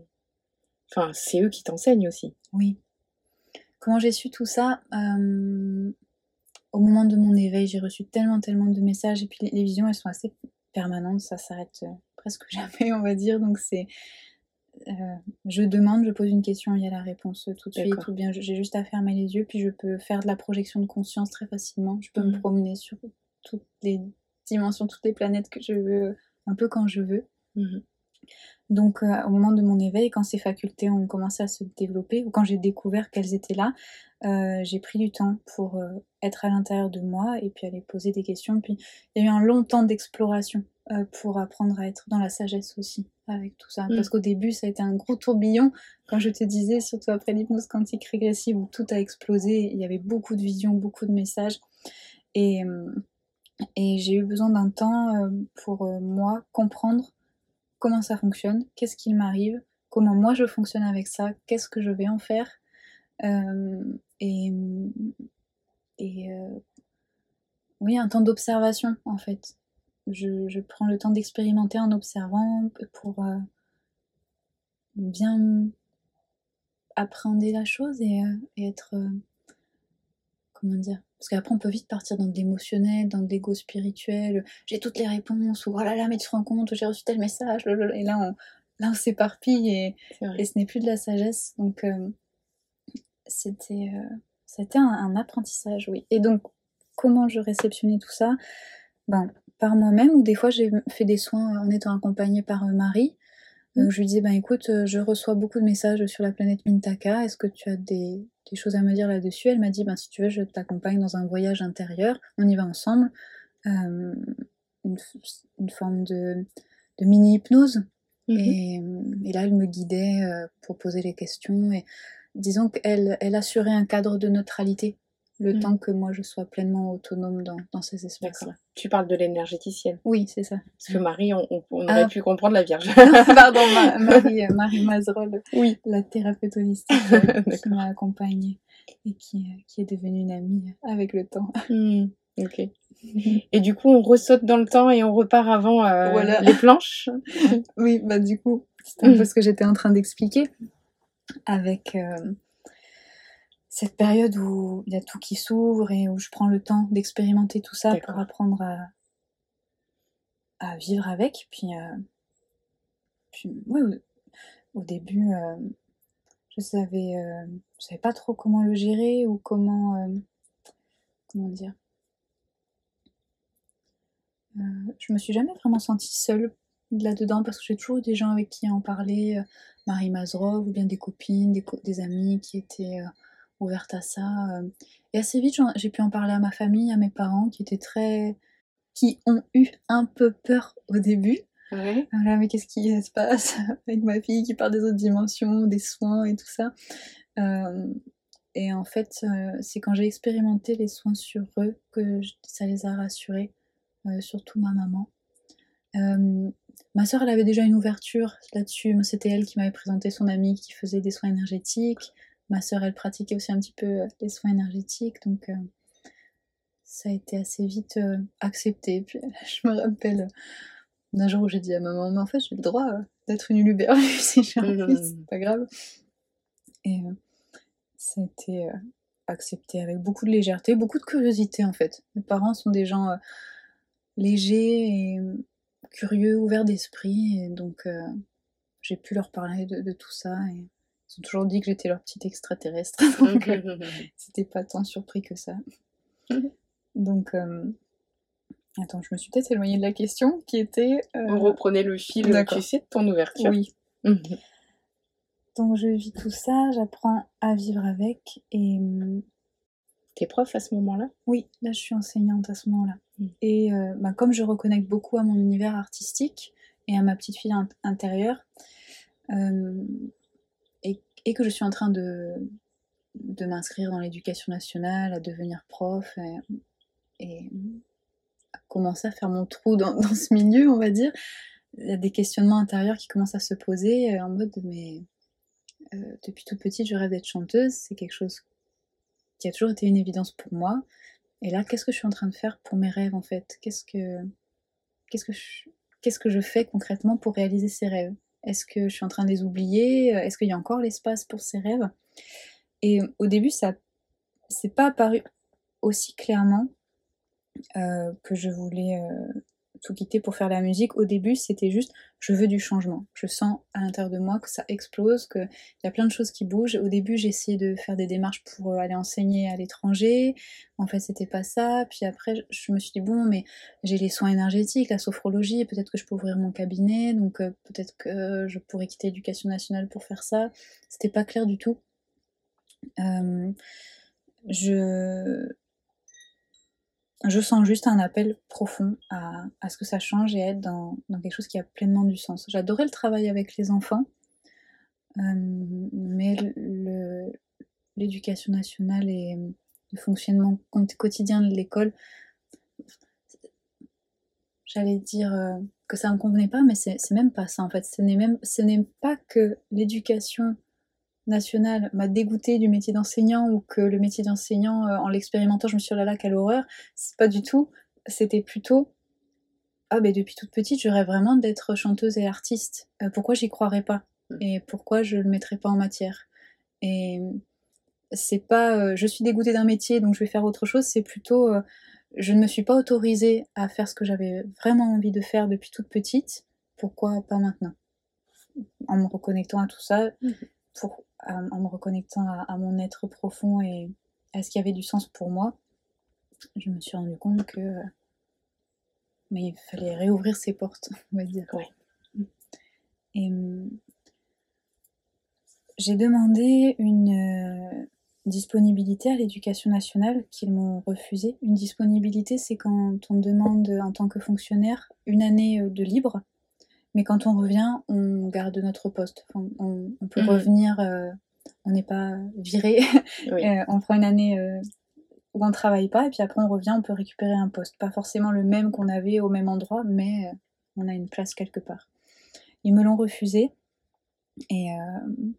S1: Enfin, c'est eux qui t'enseignent aussi.
S2: Oui. Comment j'ai su tout ça Euh, Au moment de mon éveil, j'ai reçu tellement, tellement de messages. Et puis les, les visions, elles sont assez permanentes. Ça s'arrête presque jamais, on va dire. Donc c'est. Euh, je demande, je pose une question, il y a la réponse tout de suite. Ou bien j'ai juste à fermer les yeux, puis je peux faire de la projection de conscience très facilement. Je peux me
S1: Mhm.
S2: promener sur toutes les dimensions, toutes les planètes que je veux, un peu quand je veux.
S1: Mhm.
S2: Donc, euh, au moment de mon éveil, quand ces facultés ont commencé à se développer, ou quand j'ai découvert qu'elles étaient là, euh, j'ai pris du temps pour euh, être à l'intérieur de moi et puis aller poser des questions. Puis, il y a eu un long temps d'exploration pour apprendre à être dans la sagesse aussi avec tout ça.
S1: Mm.
S2: Parce qu'au début, ça a été un gros tourbillon, quand je te disais, surtout après l'hypnose quantique régressive où tout a explosé, il y avait beaucoup de visions, beaucoup de messages. Et, euh, et j'ai eu besoin d'un temps euh, pour euh, moi comprendre comment ça fonctionne, qu'est-ce qui m'arrive, comment moi je fonctionne avec ça, qu'est-ce que je vais en faire. Euh, et et euh, oui, un temps d'observation en fait. Je, je prends le temps d'expérimenter en observant pour euh, bien appréhender la chose et, euh, et être, euh, comment dire Parce qu'après, on peut vite partir dans de l'émotionnel, dans de l'ego spirituel. J'ai toutes les réponses, ou oh là là, mais tu te rends compte, j'ai reçu tel message, et là, on, là, on s'éparpille et, et, ce n'est plus de la sagesse. Donc, euh, c'était euh, c'était un, un, apprentissage, oui. Et donc, comment je réceptionnais tout ça? Ben, Par moi-même, ou des fois, j'ai fait des soins en étant accompagnée par Marie. Donc, mmh. je lui disais, ben écoute, je reçois beaucoup de messages sur la planète Mintaka, est-ce que tu as des, des choses à me dire là-dessus? Elle m'a dit, ben, si tu veux, je t'accompagne dans un voyage intérieur, on y va ensemble. Euh, une, une, forme de, de mini-hypnose. Mmh et, et, là, elle me guidait euh, pour poser les questions. Et disons qu'elle elle assurait un cadre de neutralité le mmh. temps que moi je sois pleinement autonome dans, dans ces espaces-là.
S1: Tu parles de l'énergéticienne.
S2: Oui, c'est ça.
S1: Parce que Marie, on, on, aurait ah. pu comprendre la Vierge.
S2: Pardon, Marie, euh, Marie Mazerol, oui. la thérapeute holistique euh, qui m'a accompagnée et qui, euh, qui, est devenue une amie avec le temps.
S1: Mmh. Ok. Et du coup, on ressaute dans le temps et on repart avant euh, voilà. les planches.
S2: oui, bah du coup, c'est un peu ce que j'étais en train d'expliquer avec euh, cette période où il y a tout qui s'ouvre et où je prends le temps d'expérimenter tout ça pour apprendre à, à, vivre avec. Puis, euh, puis oui, au, au début, euh, je savais, euh, je savais pas trop comment le gérer ou comment, comment dire. Je me suis jamais vraiment sentie seule là-dedans parce que j'ai toujours eu des gens avec qui en parler, Marie Mazrov ou bien des copines, des, co des amis qui étaient ouverte à ça. Euh. Et assez vite, j'ai pu en parler à ma famille, à mes parents, qui étaient très. qui ont eu un peu peur au début.
S1: Ouais.
S2: Voilà, mais qu'est-ce qui se passe avec ma fille qui parle des autres dimensions, des soins et tout ça. Euh, et en fait, euh, c'est quand j'ai expérimenté les soins sur eux que ça les a rassurés, euh, surtout ma maman. Ma soeur, elle avait déjà une ouverture là-dessus. C'était elle qui m'avait présenté son amie qui faisait des soins énergétiques. Ma sœur, elle pratiquait aussi un petit peu euh, les soins énergétiques, donc euh, ça a été assez vite euh, accepté. Puis je me rappelle d'un jour où j'ai dit à maman, mais en fait, j'ai le droit d'être une uluberlue si j'ai envie, mmh. c'est pas grave. Et ça a été accepté avec beaucoup de légèreté, beaucoup de curiosité en fait. Mes parents sont des gens légers et curieux, ouverts d'esprit, et donc j'ai pu leur parler de, de tout ça. Et ils ont toujours dit que j'étais leur petit extraterrestre. Donc, euh, c'était pas tant surpris que ça. Donc, euh... attends, je me suis peut-être éloignée de la question qui était.
S1: Euh... On reprenait le fil, tu sais, de ton ouverture.
S2: Oui. Mhm. Donc, je vis tout ça, j'apprends à vivre avec et. Euh,
S1: T'es prof à ce moment-là?
S2: Oui, là je suis enseignante à ce moment-là. Mm. Et euh, bah, comme je reconnecte beaucoup à mon univers artistique et à ma petite fille intérieure, et que je suis en train de, de m'inscrire dans l'éducation nationale, à devenir prof et, et, à commencer à faire mon trou dans, dans, ce milieu, on va dire. Il y a des questionnements intérieurs qui commencent à se poser euh, en mode mais euh, depuis toute petite je rêve d'être chanteuse, c'est quelque chose qui a toujours été une évidence pour moi. Et là, qu'est-ce que je suis en train de faire pour mes rêves en fait? Qu'est-ce que qu'est-ce que qu'est-ce que je fais concrètement pour réaliser ces rêves? Est-ce que je suis en train de les oublier? Est-ce qu'il y a encore l'espace pour ces rêves? Et au début, ça c'est pas apparu aussi clairement euh, que je voulais euh, tout quitter pour faire la musique. Au début, c'était juste je veux du changement. Je sens à l'intérieur de moi que ça explose, qu'il y a plein de choses qui bougent. Au début, j'ai essayé de faire des démarches pour euh, aller enseigner à l'étranger. En fait, c'était pas ça. Puis après, je me suis dit bon, mais j'ai les soins énergétiques, la sophrologie, peut-être que je peux ouvrir mon cabinet, donc euh, peut-être que je pourrais quitter l'éducation nationale pour faire ça. C'était pas clair du tout. Euh, je je sens juste un appel profond à, à, ce que ça change et être dans, dans, quelque chose qui a pleinement du sens. J'adorais le travail avec les enfants, euh, mais l'éducation nationale et le fonctionnement quotidien de l'école, j'allais dire euh, que ça ne me convenait pas, mais c'est même pas ça en fait. Ce n'est pas que l'éducation nationale m'a dégoûté du métier d'enseignant ou que le métier d'enseignant, euh, en l'expérimentant, je me suis dit, oh là là, quelle horreur. C'est pas du tout. C'était plutôt, ah ben depuis toute petite, je rêve vraiment d'être chanteuse et artiste. Euh, pourquoi j'y croirais pas mm. Et pourquoi je le mettrais pas en matière? Et c'est pas euh, je suis dégoûtée d'un métier donc je vais faire autre chose, c'est plutôt je ne me suis pas autorisée à faire ce que j'avais vraiment envie de faire depuis toute petite, pourquoi pas maintenant? En me reconnectant à tout ça,
S1: Mhm.
S2: pour, en me reconnectant à, à mon être profond et à ce qui avait du sens pour moi, je me suis rendu compte que euh, mais il fallait réouvrir ses portes, on va dire.
S1: Ouais.
S2: Et hum, j'ai demandé une euh, disponibilité à l'éducation nationale qu'ils m'ont refusé. Une disponibilité, c'est quand on demande en tant que fonctionnaire une année euh, de libre, mais quand on revient, on garde notre poste. Enfin, on, on peut
S1: Mhm.
S2: revenir, euh, on n'est pas viré,
S1: Oui.
S2: euh, on prend une année euh, où on travaille pas, et puis après on revient, on peut récupérer un poste. Pas forcément le même qu'on avait au même endroit, mais euh, on a une place quelque part. Ils me l'ont refusé. Et, euh,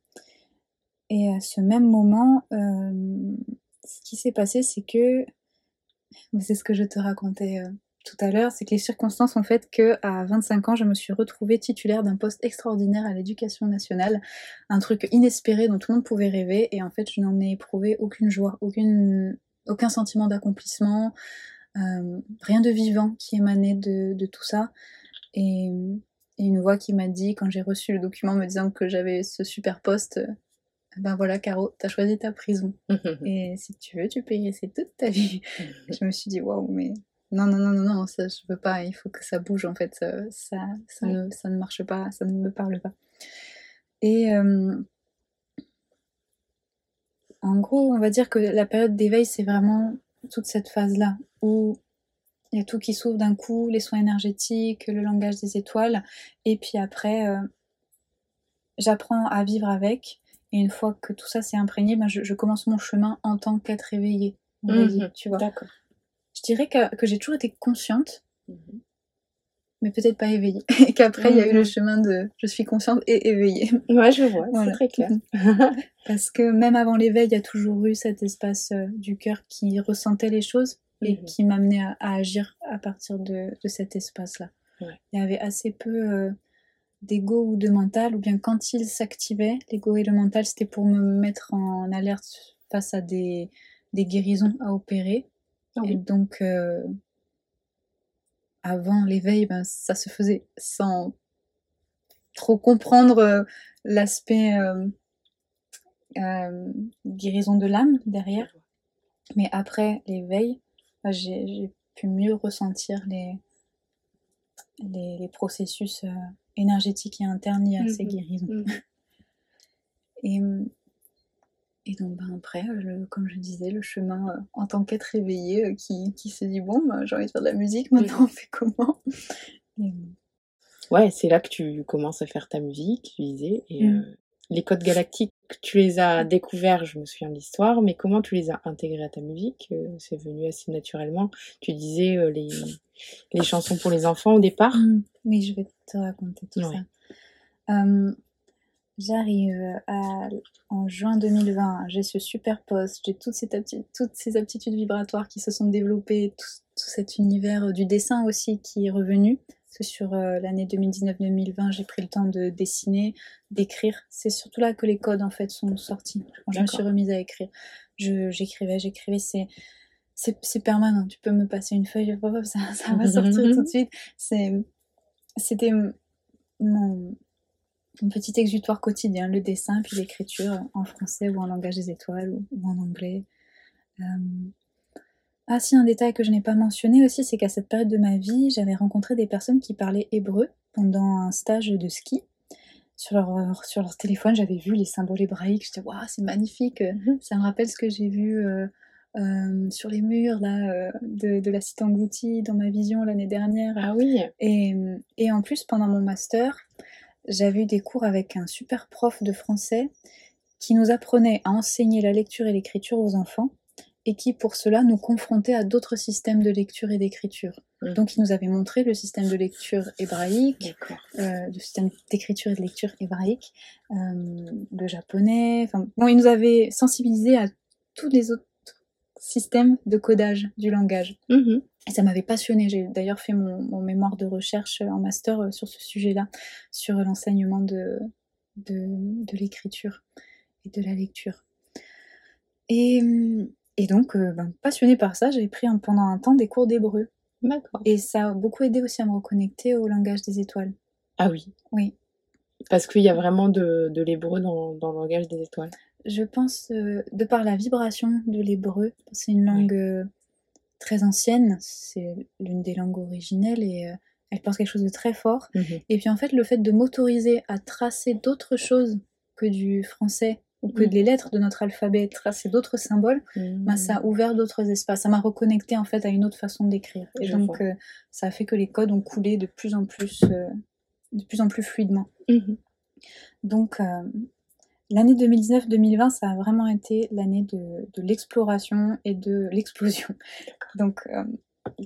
S2: et à ce même moment, euh, ce qui s'est passé, c'est que, c'est ce que je te racontais euh, tout à l'heure, c'est que les circonstances ont fait que à 25 ans, je me suis retrouvée titulaire d'un poste extraordinaire à l'éducation nationale, un truc inespéré dont tout le monde pouvait rêver, et en fait, je n'en ai éprouvé aucune joie, aucune, aucun sentiment d'accomplissement, euh, rien de vivant qui émanait de, de tout ça. Et, et une voix qui m'a dit, quand j'ai reçu le document me disant que j'avais ce super poste, ben voilà, Caro, t'as choisi ta prison. Et si tu veux, tu y rester toute ta vie. je me suis dit, waouh, mais non, non, non, non, non, ça, je veux pas, il faut que ça bouge en fait, ça, ça, ne, ça ne marche pas, ça ne me parle pas. Et euh, en gros, on va dire que la période d'éveil, c'est vraiment toute cette phase-là où il y a tout qui s'ouvre d'un coup, les soins énergétiques, le langage des étoiles, et puis après, euh, j'apprends à vivre avec. Et une fois que tout ça s'est imprégné, ben je, je commence mon chemin en tant qu'être éveillé. dire, tu vois.
S1: D'accord.
S2: Je dirais que, que j'ai toujours été consciente,
S1: Mhm.
S2: mais peut-être pas éveillée. Et qu'après, il y a eu
S1: Mhm.
S2: le chemin de je suis consciente et éveillée.
S1: Ouais, je vois,
S2: Voilà.
S1: c'est très clair.
S2: Parce que même avant l'éveil, il y a toujours eu cet espace euh, du cœur qui ressentait les choses et
S1: Mhm.
S2: qui m'amenait à, à agir à partir de, de cet espace-là.
S1: Ouais.
S2: Il y avait assez peu euh, d'ego ou de mental, ou bien quand il s'activait, l'ego et le mental, c'était pour me mettre en alerte face à des, des guérisons à opérer. Et
S1: oui.
S2: donc, euh, avant l'éveil, ben, ça se faisait sans trop comprendre euh, l'aspect euh, euh, guérison de l'âme derrière. Mais après l'éveil, ben, j'ai j'ai pu mieux ressentir les, les, les processus euh, énergétiques et internes liés à ces
S1: Mhm.
S2: guérisons.
S1: Mhm.
S2: Et, et donc ben après, le- comme je disais, le chemin euh, en tant qu'être éveillé euh, qui, qui se dit bon, ben, j'ai envie de faire de la musique, maintenant on fait comment? Et,
S1: Ouais, c'est là que tu commences à faire ta musique, tu disais. Et
S2: Mm.
S1: euh, les codes galactiques, tu les as découverts, je me souviens de l'histoire, mais comment tu les as intégrés à ta musique? Euh, C'est venu assez naturellement. Tu disais euh, les, les chansons pour les enfants au départ?
S2: Mm, Oui, je vais te raconter tout
S1: Ouais.
S2: ça. J'arrive à- en juin 2020, j'ai ce super poste, j'ai toutes ces, apti- toutes ces aptitudes vibratoires qui se sont développées, tout, tout cet univers du dessin aussi qui est revenu. Parce que sur euh, l'année 2019-2020, j'ai pris le temps de dessiner, d'écrire. C'est surtout là que les codes en fait sont sortis. Quand je me suis remise à écrire, j'écrivais, j'écrivais. C'est c'est permanent. Tu peux me passer une feuille, ça, ça va sortir tout de suite. C'était mon, mon petit exutoire quotidien, le dessin puis l'écriture en français ou en langage des étoiles ou, ou en anglais. Euh, Ah si, un détail que je n'ai pas mentionné aussi, c'est qu'à cette période de ma vie, j'avais rencontré des personnes qui parlaient hébreu pendant un stage de ski. Sur leur, sur leur téléphone, j'avais vu les symboles hébraïques. J'étais, waouh, c'est magnifique.
S1: Mhm.
S2: Ça me rappelle ce que j'ai vu euh, euh, sur les murs là, de, de la cité engloutie dans ma vision l'année dernière.
S1: Ah oui.
S2: Et, et en plus, pendant mon master, j'avais eu des cours avec un super prof de français qui nous apprenait à enseigner la lecture et l'écriture aux enfants et qui, pour cela, nous confrontait à d'autres systèmes de lecture et d'écriture.
S1: Mhm.
S2: Donc, il nous avait montré le système de lecture hébraïque, euh, le système d'écriture et de lecture hébraïque, euh, le japonais. Enfin, bon, il nous avait sensibilisé à tous les autres systèmes de codage du langage.
S1: Mhm.
S2: Et ça m'avait passionné. J'ai d'ailleurs fait mon, mon mémoire de recherche en master euh, sur ce sujet-là, sur l'enseignement de, de, de l'écriture et de la lecture. Et, et donc, euh, ben, passionnée par ça, j'ai pris pendant un temps des cours d'hébreu.
S1: D'accord.
S2: Et ça a beaucoup aidé aussi à me reconnecter au langage des étoiles.
S1: Ah oui.
S2: Oui.
S1: Parce qu'il y a vraiment de, de l'hébreu dans, dans le langage des étoiles.
S2: Je pense, euh, de par la vibration de l'hébreu, c'est une langue euh, très ancienne, c'est l'une des langues originelles et euh, elle porte quelque chose de très fort.
S1: Mhm.
S2: Et puis en fait, le fait de m'autoriser à tracer d'autres choses que du français ou que
S1: Mhm.
S2: les lettres de notre alphabet, tracer d'autres symboles, bah, ça a ouvert d'autres espaces. Ça m'a reconnecté en fait à une autre façon d'écrire. Et
S1: Je
S2: donc, ça a fait que les codes ont coulé de plus en plus, de plus en plus fluidement.
S1: Mhm.
S2: Donc, l'année 2019-2020, ça a vraiment été l'année de, de l'exploration et de l'explosion. Donc, euh,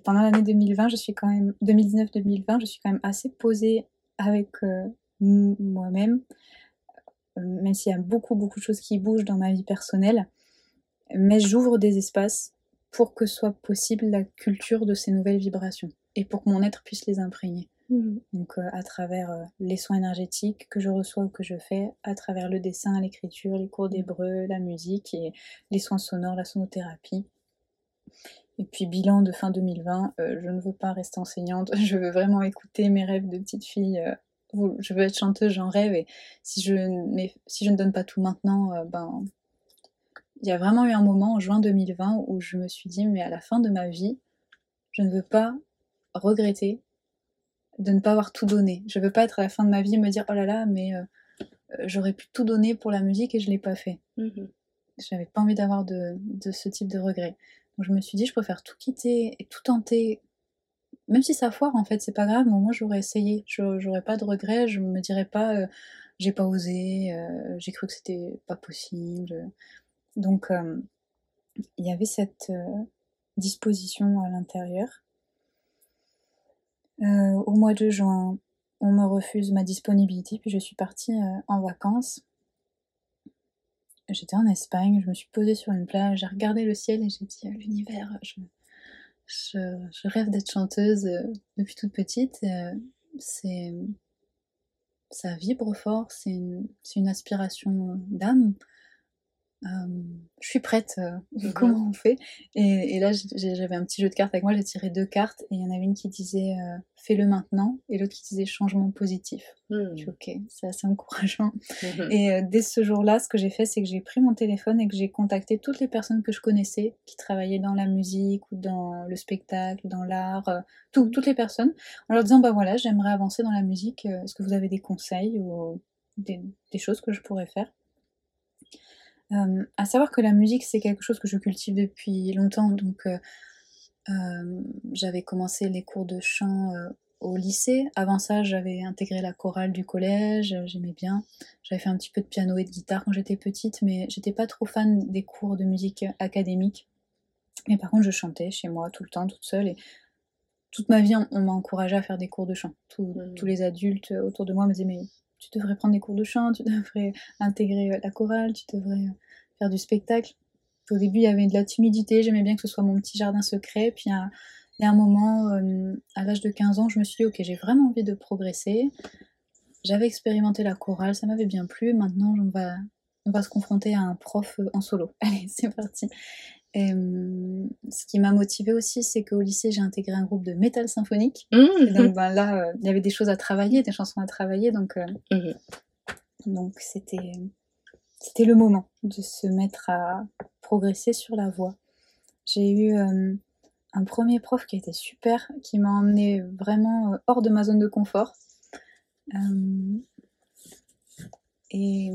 S2: pendant l'année 2020, je suis quand même 2019-2020, je suis quand même assez posée avec euh, moi-même, euh, même s'il y a beaucoup beaucoup de choses qui bougent dans ma vie personnelle, mais j'ouvre des espaces pour que soit possible la culture de ces nouvelles vibrations et pour que mon être puisse les imprégner.
S1: Mhm.
S2: Donc euh, à travers euh, les soins énergétiques que je reçois ou que je fais, à travers le dessin, l'écriture, les cours d'hébreu, la musique et les soins sonores, la sonothérapie. Et puis bilan de fin 2020, euh, je ne veux pas rester enseignante, je veux vraiment écouter mes rêves de petite fille. je veux être chanteuse, j'en rêve et si je, mais si je ne donne pas tout maintenant, ben il y a vraiment eu un moment en juin 2020 où je me suis dit mais à la fin de ma vie, je ne veux pas regretter de ne pas avoir tout donné. Je veux pas être à la fin de ma vie et me dire oh là là mais euh, euh, j'aurais pu tout donner pour la musique et je l'ai pas fait.
S1: Mhm.
S2: J'avais pas envie d'avoir de, de ce type de regret. Donc je me suis dit je préfère tout quitter et tout tenter. Même si ça foire en fait c'est pas grave, mais au moins j'aurais essayé. J'aurais pas de regrets, je me dirais pas euh, j'ai pas osé, euh, j'ai cru que c'était pas possible. Donc euh, il y avait cette euh, disposition à l'intérieur. Euh, au mois de juin, on me refuse ma disponibilité, puis je suis partie euh, en vacances. J'étais en Espagne, je me suis posée sur une plage, j'ai regardé le ciel et j'ai dit euh, l'univers, je, rêve d'être chanteuse euh, depuis toute petite. c'est ça vibre fort, c'est une, aspiration d'âme. Euh, je suis prête, euh, comment on fait? Et, et là j'avais un petit jeu de cartes avec moi, j'ai tiré deux cartes et il y en avait une qui disait euh, fais-le maintenant et l'autre qui disait changement positif.
S1: Mhm.
S2: Je suis ok, c'est assez encourageant.
S1: Mhm.
S2: Et euh, dès ce jour-là, ce que j'ai fait, c'est que j'ai pris mon téléphone et que j'ai contacté toutes les personnes que je connaissais qui travaillaient dans la musique ou dans le spectacle, dans l'art, euh, tout- toutes les personnes, en leur disant bah voilà, j'aimerais avancer dans la musique. Est-ce que vous avez des conseils ou des, des choses que je pourrais faire? Euh, À savoir que la musique, c'est quelque chose que je cultive depuis longtemps. Donc, euh, euh, j'avais commencé les cours de chant au lycée. Avant ça, j'avais intégré la chorale du collège, j'aimais bien. J'avais fait un petit peu de piano et de guitare quand j'étais petite, mais j'étais pas trop fan des cours de musique académique. Mais par contre, je chantais chez moi tout le temps, toute seule. Et toute ma vie, on, m'a encouragée à faire des cours de chant. Tous-
S1: Mhm.
S2: Tous les adultes autour de moi me disaient Mais tu devrais prendre des cours de chant, tu devrais intégrer euh, la chorale, tu devrais euh, faire du spectacle. Au début, il y avait de la timidité, j'aimais bien que ce soit mon petit jardin secret. Puis à, il y a un moment, euh, à l'âge de 15 ans, je me suis dit, ok, j'ai vraiment envie de progresser. J'avais expérimenté la chorale, ça m'avait bien plu. Maintenant, on va, on va se confronter à un prof en solo. Allez, c'est parti. Et, ce qui m'a motivée aussi, c'est qu'au lycée, j'ai intégré un groupe de métal symphonique. Et
S1: Mhm.
S2: donc ben, là, euh, il y avait des choses à travailler, des chansons à travailler. Donc, euh,
S1: Mhm.
S2: donc c'était, c'était le moment de se mettre à progresser sur la voie. J'ai eu euh, un premier prof qui était super, qui m'a emmené vraiment euh, hors de ma zone de confort. Et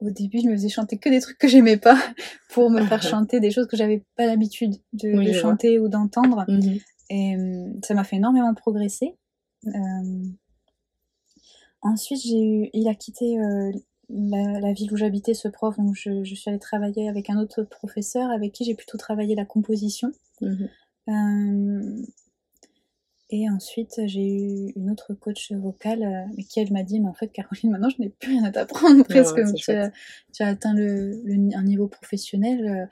S2: au début, je me faisais chanter que des trucs que j'aimais pas pour me faire chanter des choses que j'avais pas l'habitude de,
S1: Oui,
S2: de
S1: je vois.
S2: chanter ou d'entendre.
S1: Mhm.
S2: Et euh, ça m'a fait énormément progresser. Euh, ensuite, j'ai eu, il a quitté euh, la, la ville où j'habitais, ce prof, donc je, je suis allée travailler avec un autre professeur avec qui j'ai plutôt travaillé la composition.
S1: Mhm.
S2: Euh, et ensuite, j'ai eu une autre coach vocale euh, avec qui elle m'a dit Mais en fait, Caroline, maintenant je n'ai plus rien à t'apprendre, presque.
S1: ouais, c'est
S2: tu, as, tu as atteint le, le- un niveau professionnel. euh,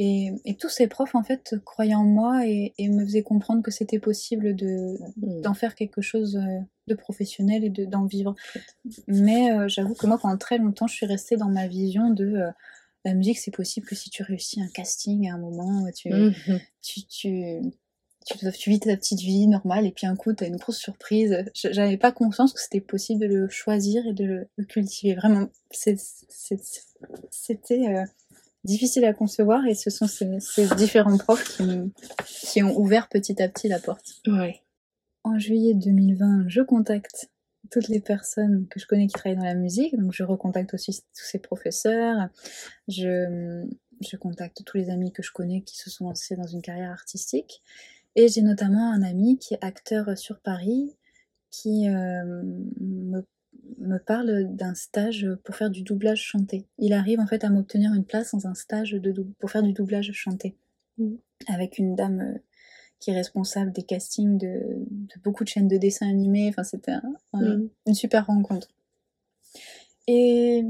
S2: et, et tous ces profs, en fait, croyaient en moi et, et me faisaient comprendre que c'était possible de,
S1: Mhm.
S2: d'en faire quelque chose euh, de professionnel et de, d'en vivre. Mais euh, j'avoue que moi, pendant très longtemps, je suis restée dans ma vision de euh, la musique, c'est possible que si tu réussis un casting à un moment, tu,
S1: Mhm.
S2: tu, tu, tu, vis ta petite vie normale et puis un coup, tu as une grosse surprise. Je- J'avais pas conscience que c'était possible de le choisir et de le, le cultiver. Vraiment, c'était euh, difficile à concevoir et ce sont ces, ces différents profs qui, ont ouvert petit à petit la porte.
S1: Ouais.
S2: En juillet 2020, je contacte toutes les personnes que je connais qui travaillent dans la musique, donc je recontacte aussi tous ces professeurs, je, je contacte tous les amis que je connais qui se sont lancés dans une carrière artistique, et j'ai notamment un ami qui est acteur sur Paris, qui euh, me, me parle d'un stage pour faire du doublage chanté. Il arrive en fait à m'obtenir une place dans un stage de pour faire du doublage chanté,
S1: Mhm.
S2: avec une dame euh, qui est responsable des castings de, de beaucoup de chaînes de dessins animés. Enfin, c'était un- un-
S1: Mhm.
S2: une super rencontre. Et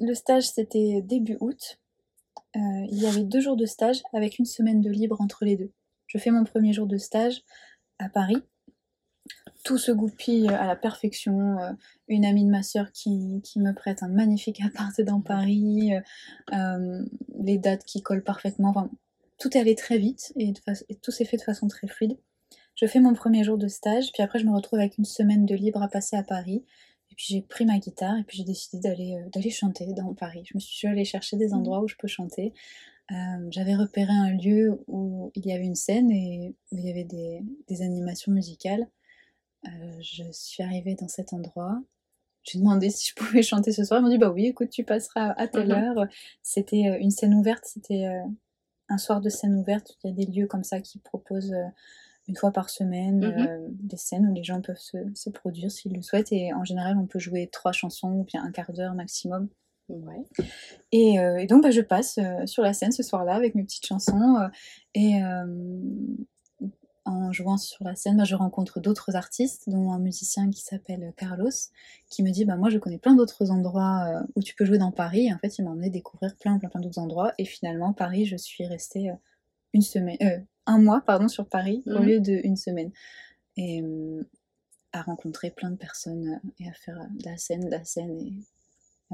S2: le stage, c'était début août. Euh, il y avait deux jours de stage avec une semaine de libre entre les deux. Je fais mon premier jour de stage à Paris. Tout se goupille à la perfection. Euh, Une amie de ma sœur qui, me prête un magnifique appart dans Paris. euh, euh, les dates qui collent parfaitement. Enfin, tout est allé très vite et, et tout s'est fait de façon très fluide. Je fais mon premier jour de stage, puis après je me retrouve avec une semaine de libre à passer à Paris. Et puis j'ai pris ma guitare et puis j'ai décidé d'aller euh, chanter dans Paris. Je me suis allée chercher des endroits où je peux chanter. Euh, J'avais repéré un lieu où il y avait une scène et où il y avait des, des animations musicales. Euh, je suis arrivée dans cet endroit. J'ai demandé si je pouvais chanter ce soir. Ils m'ont dit bah oui, écoute, tu passeras à telle
S1: Mhm.
S2: heure. C'était euh, une scène ouverte. C'était un soir de scène ouverte. Il y a des lieux comme ça qui proposent une fois par semaine
S1: Mhm.
S2: euh, des scènes où les gens peuvent se, se produire s'ils le souhaitent. Et en général, on peut jouer trois chansons ou bien un quart d'heure maximum.
S1: Ouais.
S2: Et, euh, et donc, bah, je passe euh, sur la scène ce soir-là avec mes petites chansons. euh, et en jouant sur la scène, bah, je rencontre d'autres artistes, dont un musicien qui s'appelle Carlos, qui me dit bah, Moi, je connais plein d'autres endroits où tu peux jouer dans Paris. Et en fait, il m'a emmené découvrir plein, plein, plein d'autres endroits. Et finalement, Paris, je suis restée une semaine, un mois pardon, sur Paris au
S1: Mhm.
S2: lieu d'une semaine. Et à rencontrer plein de personnes et à faire de la scène, de la scène. Et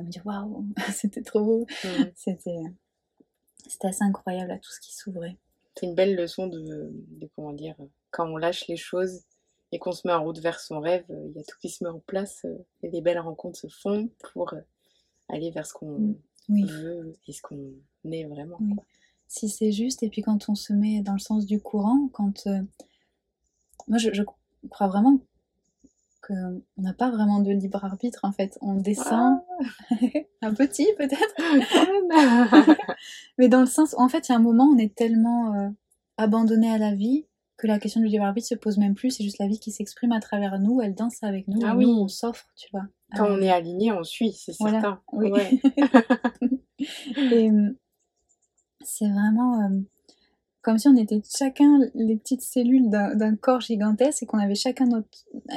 S2: à me dire Waouh, c'était trop beau. C'était c'était assez incroyable à tout ce qui s'ouvrait.
S1: C'est une belle leçon de, de, comment dire, quand on lâche les choses et qu'on se met en route vers son rêve, euh, il y a tout qui se met en place euh, et des belles rencontres se font pour euh, aller vers ce qu'on
S2: Mm. Oui,
S1: veut et ce qu'on est vraiment.
S2: Oui.
S1: quoi.
S2: si c'est juste. Et puis quand on se met dans le sens du courant, quand euh, moi je, je crois vraiment qu'on n'a pas vraiment de libre arbitre en fait. On descend un petit peut-être, mais dans le sens en fait il y a un moment on est tellement euh, abandonné à la vie que la question du libre arbitre se pose même plus. C'est juste la vie qui s'exprime à travers nous, elle danse avec nous,
S1: Ah oui.
S2: nous on s'offre, tu vois.
S1: Quand
S2: Euh,
S1: on est aligné, on suit, c'est
S2: Voilà,
S1: certain.
S2: oui.
S1: Ouais.
S2: Et euh, c'est vraiment comme si on était chacun les petites cellules d'un corps gigantesque et qu'on avait chacun notre,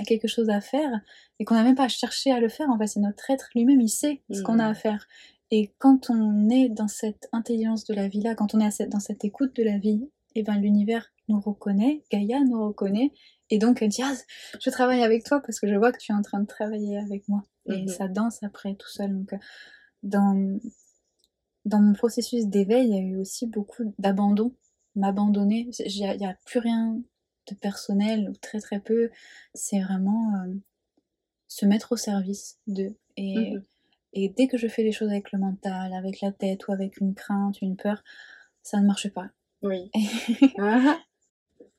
S2: quelque chose à faire et qu'on n'a même pas cherché à le faire. En fait, c'est notre être lui-même, il sait ce qu'on a à
S1: Mhm.
S2: faire. Et quand on est dans cette intelligence de la vie-là, quand on est dans cette écoute de la vie, et ben l'univers nous reconnaît, Gaïa nous reconnaît, et donc elle dit ah, je travaille avec toi parce que je vois que tu es en train de travailler avec moi. Et
S1: Mhm.
S2: ça danse après tout seul. Donc euh, dans, dans mon processus d'éveil, il y a eu aussi beaucoup d'abandon, m'abandonner. Il n'y a, plus rien de personnel, ou très très peu. C'est vraiment euh, se mettre au service d'eux. Et,
S1: Mhm.
S2: et dès que je fais les choses avec le mental, avec la tête ou avec une crainte, une peur, ça ne marche pas.
S1: Oui. Ah,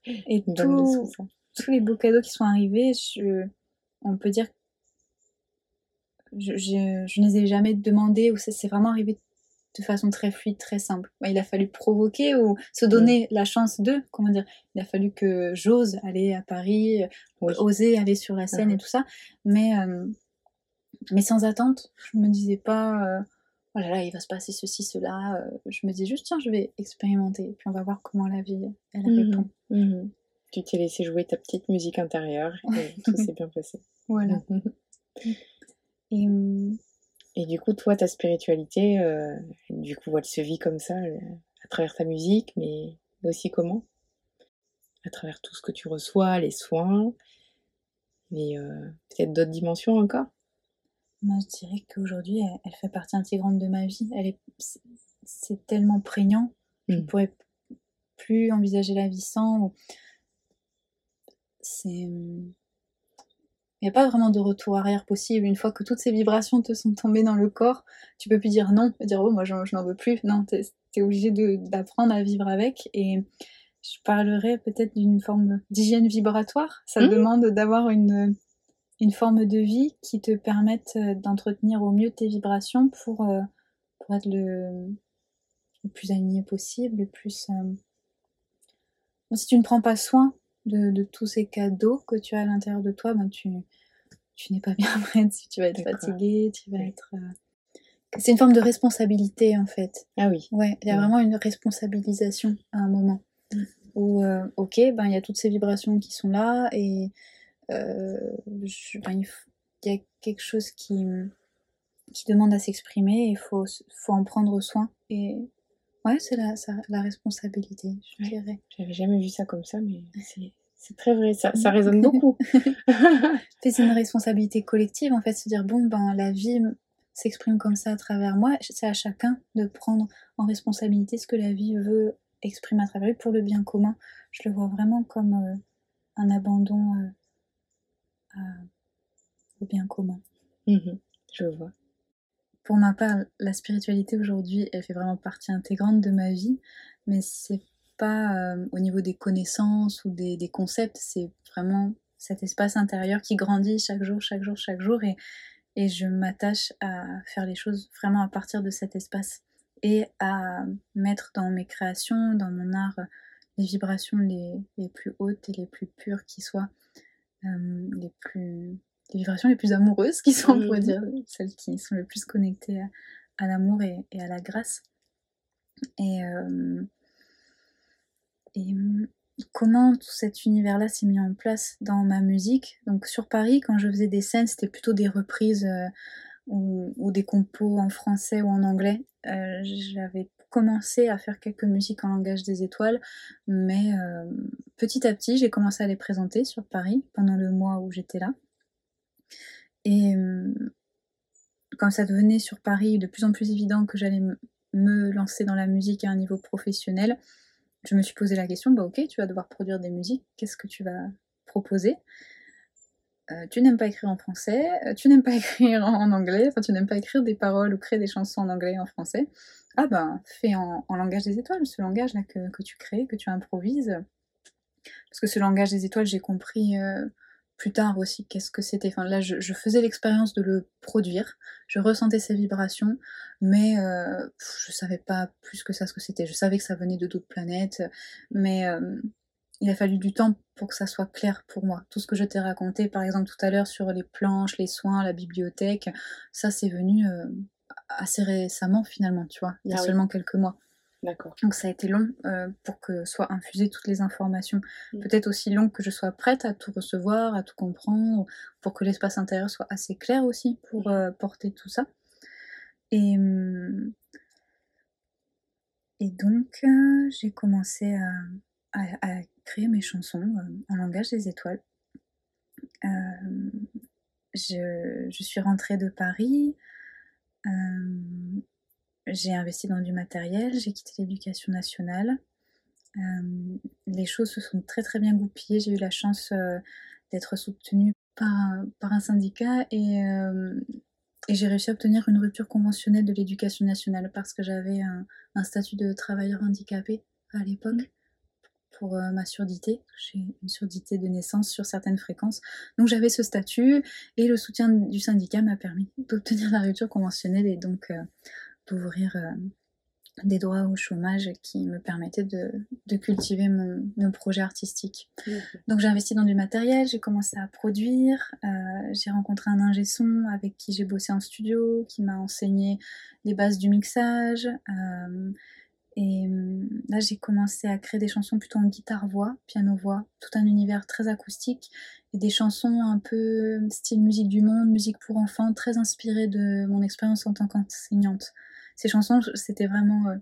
S2: Et tout- tous les beaux cadeaux qui sont arrivés, je, on peut dire je, je, je ne les ai jamais demandés ou c'est vraiment arrivé de façon très fluide, très simple. Il a fallu provoquer ou se donner la chance de, comment dire, il a fallu que j'ose aller à Paris,
S1: Oui.
S2: oser aller sur la scène et
S1: Mhm.
S2: tout ça, mais, euh, mais sans attente, je me disais pas, euh, oh là là, il va se passer ceci, cela, euh, je me disais juste, tiens, je vais expérimenter, puis on va voir comment la vie, elle
S1: Mhm.
S2: répond.
S1: Mhm. Tu t'es laissé jouer ta petite musique intérieure et tout s'est bien passé.
S2: Voilà. Et, hum,
S1: Et du coup, toi, ta spiritualité, euh, du coup, elle se vit comme ça, euh, à travers ta musique, mais aussi comment? À travers tout ce que tu reçois, les soins, et euh, peut-être d'autres dimensions encore?
S2: Moi, je dirais qu'aujourd'hui, elle, elle fait partie intégrante de ma vie. Elle est, c'est- tellement prégnant, je ne
S1: Mm.
S2: pourrais plus envisager la vie sans. C'est. Il n'y a pas vraiment de retour arrière possible. Une fois que toutes ces vibrations te sont tombées dans le corps, tu peux plus dire non, dire oh, moi je n'en veux plus. Non, tu es, obligé d'apprendre à vivre avec. Et je parlerai peut-être d'une forme d'hygiène vibratoire. Ça
S1: Mhm.
S2: demande d'avoir une, une forme de vie qui te permette euh, d'entretenir au mieux tes vibrations pour, euh, pour être le, le plus aligné possible, le plus. euh, Bon, si tu ne prends pas soin de, de tous ces cadeaux que tu as à l'intérieur de toi, ben tu, tu n'es pas bien prête. Tu vas être fatiguée, tu vas
S1: Oui.
S2: être. euh, C'est une forme de responsabilité en fait.
S1: Ah oui.
S2: Ouais, il y a vraiment une responsabilisation à un moment
S1: Mm.
S2: où, euh, ok, ben il y a toutes ces vibrations qui sont là et euh, je- ben, il y a quelque chose qui, qui demande à s'exprimer et il faut, faut en prendre soin. Et ouais, c'est la, ça- la responsabilité, je
S1: Ouais.
S2: dirais.
S1: J'avais jamais vu ça comme ça, mais c'est très vrai. Ça, ça résonne beaucoup.
S2: c'est une responsabilité collective, en fait, se dire, bon, ben, la vie s'exprime comme ça à travers moi, c'est à chacun de prendre en responsabilité ce que la vie veut exprimer à travers lui pour le bien commun. Je le vois vraiment comme euh, un abandon euh, à- au bien commun.
S1: Mhm. Je vois.
S2: Pour ma part, la spiritualité aujourd'hui, elle fait vraiment partie intégrante de ma vie, mais c'est pas euh, au niveau des connaissances ou des, concepts, c'est vraiment cet espace intérieur qui grandit chaque jour, chaque jour, chaque jour, et, et je m'attache à faire les choses vraiment à partir de cet espace et à mettre dans mes créations, dans mon art, les vibrations les, les plus hautes et les plus pures qui soient, euh, les plus les vibrations les plus amoureuses qui sont, on pourrait
S1: Mhm.
S2: dire, celles qui sont le plus connectées à, à l'amour et, et à la grâce. Et, euh, et hum, comment tout cet univers-là s'est mis en place dans ma musique? Donc sur Paris, quand je faisais des scènes, c'était plutôt des reprises euh, ou, ou des compos en français ou en anglais. Euh, J'avais commencé à faire quelques musiques en langage des étoiles, mais euh, petit à petit, j'ai commencé à les présenter sur Paris pendant le mois où j'étais là. Et euh, quand ça devenait sur Paris de plus en plus évident que j'allais me lancer dans la musique à un niveau professionnel, je me suis posé la question, bah ok, tu vas devoir produire des musiques, qu'est-ce que tu vas proposer? Euh, Tu n'aimes pas écrire en français, euh, tu n'aimes pas écrire en anglais, enfin tu n'aimes pas écrire des paroles ou créer des chansons en anglais et en français. Ah ben, fais en, langage des étoiles, ce langage-là que, que tu crées, que tu improvises. Parce que ce langage des étoiles, j'ai compris plus tard aussi qu'est-ce que c'était? Enfin là, je, je faisais l'expérience de le produire, je ressentais ces vibrations, mais euh, je savais pas plus que ça ce que c'était. Je savais que ça venait de d'autres planètes, mais euh, il a fallu du temps pour que ça soit clair pour moi. Tout ce que je t'ai raconté, par exemple tout à l'heure sur les planches, les soins, la bibliothèque, ça c'est venu euh, assez récemment finalement, tu vois, il y a
S1: Ah oui.
S2: seulement quelques mois.
S1: D'accord.
S2: Donc ça a été long euh, pour que soient infusées toutes les informations.
S1: Mm.
S2: Peut-être aussi long que je sois prête à tout recevoir, à tout comprendre, pour que l'espace intérieur soit assez clair aussi pour euh, porter tout ça. Et, et donc euh, j'ai commencé à, à- à créer mes chansons en langage des étoiles. Je, je suis rentrée de Paris. euh, j'ai investi dans du matériel, j'ai quitté l'éducation nationale. Euh, les choses se sont très très bien goupillées. J'ai eu la chance euh, d'être soutenue par un, par un syndicat et, euh, et j'ai réussi à obtenir une rupture conventionnelle de l'éducation nationale parce que j'avais un, un statut de travailleur handicapé à l'époque pour euh, ma surdité. J'ai une surdité de naissance sur certaines fréquences. Donc j'avais ce statut et le soutien du syndicat m'a permis d'obtenir la rupture conventionnelle et donc d'ouvrir euh, des droits au chômage qui me permettaient de, de cultiver mon, mon projet artistique. Donc j'ai investi dans du matériel, j'ai commencé à produire, euh, j'ai rencontré un ingé son avec qui j'ai bossé en studio, qui m'a enseigné les bases du mixage. euh, et hum, là j'ai commencé à créer des chansons plutôt en guitare-voix, piano-voix, tout un univers très acoustique et des chansons un peu style musique du monde, musique pour enfants, très inspirées de mon expérience en tant qu'enseignante. Ces chansons, c'était vraiment euh,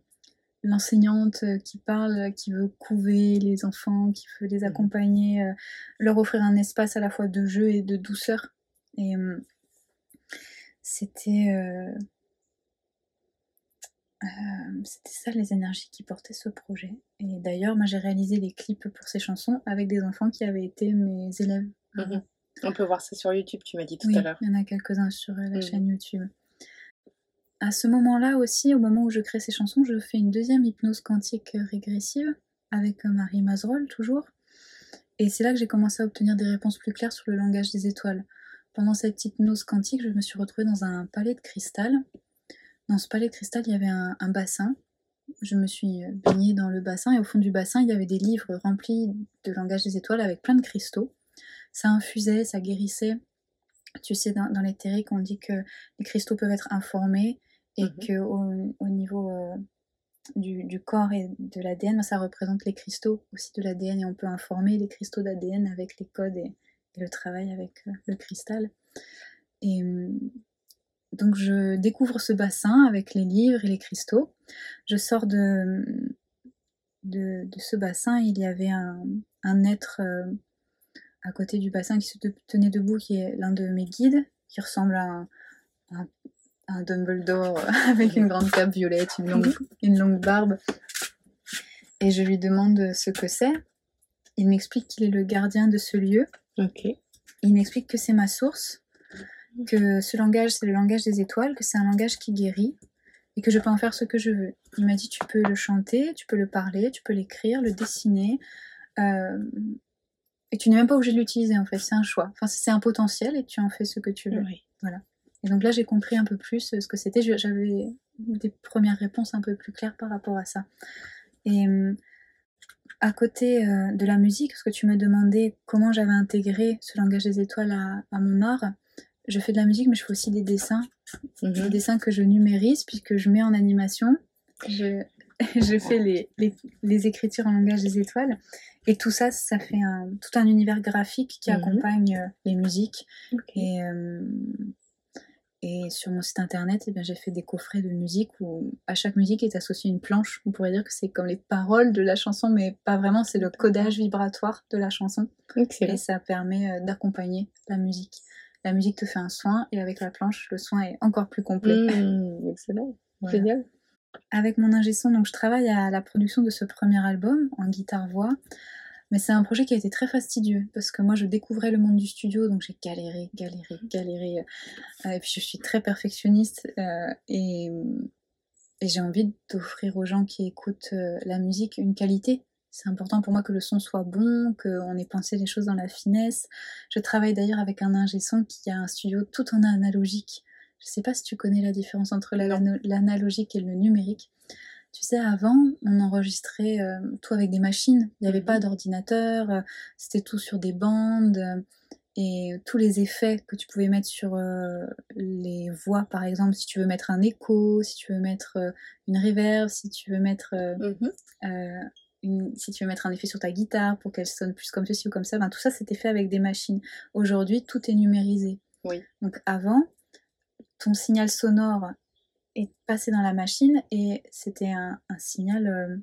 S2: l'enseignante euh, qui parle, euh, qui veut couver les enfants, qui veut les accompagner, euh, leur offrir un espace à la fois de jeu et de douceur. Et c'était c'était ça les énergies qui portaient ce projet. Et d'ailleurs, moi j'ai réalisé les clips pour ces chansons avec des enfants qui avaient été mes élèves.
S1: Mhm. On peut voir ça sur YouTube, tu m'as dit tout
S2: oui,
S1: à l'heure.
S2: Il y en a quelques-uns sur la
S1: Mhm.
S2: chaîne YouTube. À ce moment-là aussi, au moment où je crée ces chansons, je fais une deuxième hypnose quantique régressive avec euh, Marie Mazerol toujours. Et c'est là que j'ai commencé à obtenir des réponses plus claires sur le langage des étoiles. Pendant cette hypnose quantique, je me suis retrouvée dans un palais de cristal. Dans ce palais de cristal, il y avait un, bassin. Je me suis euh, baignée dans le bassin et au fond du bassin, il y avait des livres remplis de langage des étoiles avec plein de cristaux. Ça infusait, ça guérissait. Tu sais, dans, dans l'éthérique, on dit que les cristaux peuvent être informés et
S1: Mhm.
S2: que au, au niveau euh, du, du corps et de l'ADN, ça représente les cristaux aussi de l'ADN et on peut informer les cristaux d'ADN avec les codes et, et le travail avec euh, le cristal. Et hum, donc je découvre ce bassin avec les livres et les cristaux. Je sors de, de, de ce bassin, il y avait un, un être euh, à côté du bassin qui se te- tenait debout, qui est l'un de mes guides, qui ressemble à un- un Dumbledore avec une grande cape violette, une longue, une longue barbe. Et je lui demande ce que c'est. Il m'explique qu'il est le gardien de ce lieu. Il m'explique que c'est ma source, que ce langage, c'est le langage des étoiles, que c'est un langage qui guérit et que je peux en faire ce que je veux. Il m'a dit tu peux le chanter, tu peux le parler, tu peux l'écrire, le dessiner. euh, et tu n'es même pas obligé de l'utiliser en fait, c'est un choix. Enfin, c'est un potentiel et tu en fais ce que tu veux.
S1: Oui.
S2: Et donc là, j'ai compris un peu plus euh, ce que c'était. J'avais des premières réponses un peu plus claires par rapport à ça. Et euh, à côté euh, de la musique, parce que tu me demandais comment j'avais intégré ce langage des étoiles à, à mon art, je fais de la musique, mais je fais aussi des dessins. Des
S1: Mhm.
S2: dessins que je numérise, puisque je mets en animation. Je, je fais les, les, les écritures en langage des étoiles. Et tout ça, ça fait un, tout un univers graphique qui
S1: Mhm.
S2: accompagne les musiques. Et, euh, et sur mon site internet, eh j'ai fait des coffrets de musique où à chaque musique est associée une planche. On pourrait dire que c'est comme les paroles de la chanson, mais pas vraiment, c'est le codage vibratoire de la chanson.
S1: Excellent.
S2: Et ça permet euh, d'accompagner la musique. La musique te fait un soin et avec la planche, le soin est encore plus complet.
S1: Mhm. Excellent.
S2: Voilà.
S1: Génial.
S2: Avec mon ingé son, donc je travaille à la production de ce premier album en guitare-voix. Mais c'est un projet qui a été très fastidieux parce que moi je découvrais le monde du studio donc j'ai galéré, galéré, galéré. Euh, et puis je suis très perfectionniste euh, et, et j'ai envie d'offrir aux gens qui écoutent euh, la musique une qualité. C'est important pour moi que le son soit bon, qu'on ait pensé les choses dans la finesse. Je travaille d'ailleurs avec un ingé son qui a un studio tout en analogique. Je sais pas si tu connais la différence entre l'analogique et le numérique. Tu sais, avant, on enregistrait euh, tout avec des machines. Il n'y avait
S1: Mhm.
S2: pas d'ordinateur, euh, c'était tout sur des bandes. euh, et tous les effets que tu pouvais mettre sur euh, les voix, par exemple, si tu veux mettre un écho, si tu veux mettre euh, une reverb, si tu veux mettre euh,
S1: Mhm.
S2: euh, une- si tu veux mettre un effet sur ta guitare pour qu'elle sonne plus comme ceci ou comme ça, ben, tout ça c'était fait avec des machines. Aujourd'hui, tout est numérisé.
S1: Oui.
S2: Donc avant, ton signal sonore est passé dans la machine et c'était un, un signal euh,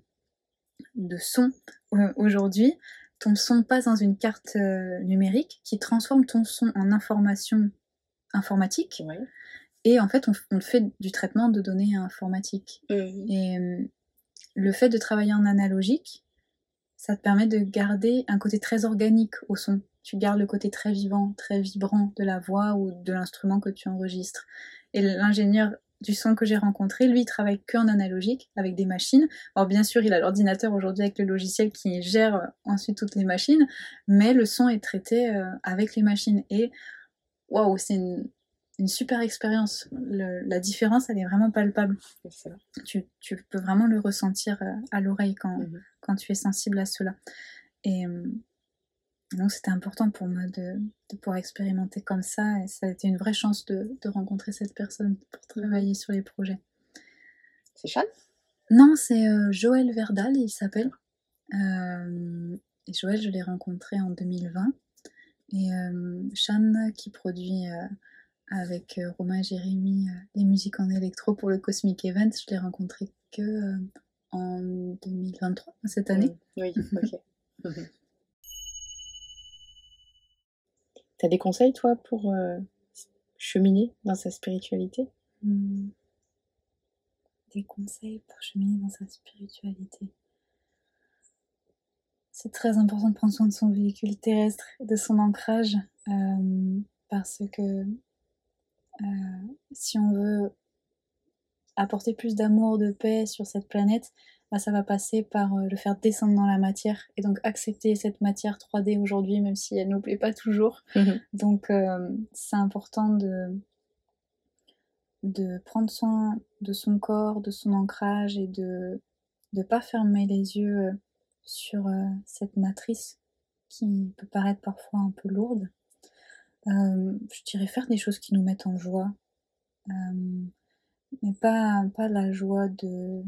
S2: de son. Euh, Aujourd'hui, ton son passe dans une carte euh, numérique qui transforme ton son en information informatique
S1: Ouais.
S2: et en fait on, on fait du traitement de données informatiques. Et le fait de travailler en analogique, ça te permet de garder un côté très organique au son. Tu gardes le côté très vivant, très vibrant de la voix ou de l'instrument que tu enregistres. Et l'ingénieur du son que j'ai rencontré, lui, il travaille que en analogique, avec des machines. Alors bien sûr, il a l'ordinateur aujourd'hui avec le logiciel qui gère euh, ensuite toutes les machines, mais le son est traité euh, avec les machines. Et waouh, c'est une, une super expérience. La différence, elle est vraiment palpable tu, tu peux vraiment le ressentir euh, à l'oreille quand,
S1: Mhm.
S2: quand tu es sensible à cela. Et donc c'était important pour moi de, de pouvoir expérimenter comme ça et ça a été une vraie chance de, de rencontrer cette personne pour travailler sur les projets.
S1: C'est Chan
S2: Non, c'est euh, Joël Verdal, il s'appelle. Euh, et Joël, je l'ai rencontré en 2020. Et euh, Shan, qui produit euh, avec Romain et Jérémy les musiques en électro pour le Cosmic Event, je l'ai rencontré que en 2023, cette année.
S1: Mhm. Oui, ok. T'as des conseils, toi, pour euh, cheminer dans sa spiritualité?
S2: Hmm. des conseils pour cheminer dans sa spiritualité. C'est très important de prendre soin de son véhicule terrestre, de son ancrage, euh, parce que euh, si on veut apporter plus d'amour, de paix sur cette planète, bah, ça va passer par euh, le faire descendre dans la matière et donc accepter cette matière 3D aujourd'hui, même si elle ne nous plaît pas toujours. Mhm. Donc c'est important de, de prendre soin de son corps, de son ancrage et de ne pas fermer les yeux sur euh, cette matrice qui peut paraître parfois un peu lourde. Euh, je dirais faire des choses qui nous mettent en joie, euh, mais pas, pas la joie de,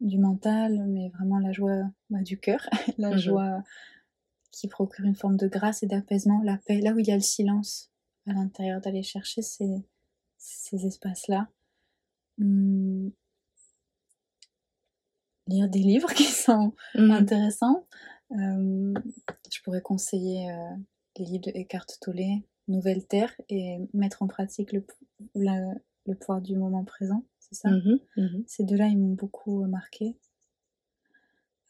S2: du mental, mais vraiment la joie bah, du cœur, la mhm. joie qui procure une forme de grâce et d'apaisement, la paix, là où il y a le silence à l'intérieur, d'aller chercher ces, ces espaces-là. Hum, lire des livres qui sont mmh. intéressants. Euh, je pourrais conseiller euh, les livres de Eckhart Tolle, Nouvelle Terre, et mettre en pratique le, le pouvoir du moment présent, c'est ça? Mmh mmh Ces deux-là, ils m'ont beaucoup marqué,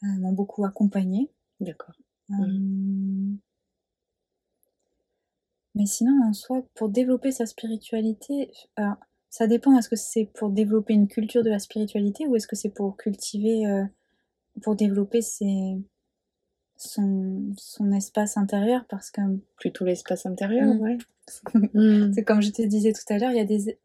S2: euh, m'ont beaucoup accompagné.
S1: D'accord.
S2: Mais sinon, en soi, pour développer sa spiritualité, ça dépend, est-ce que c'est pour développer une culture de la spiritualité ou est-ce que c'est pour cultiver, euh, pour développer ses, son, son espace intérieur parce que...
S1: Plutôt l'espace intérieur, mm. ouais.
S2: Mm. c'est comme je te disais tout à l'heure, il y a des,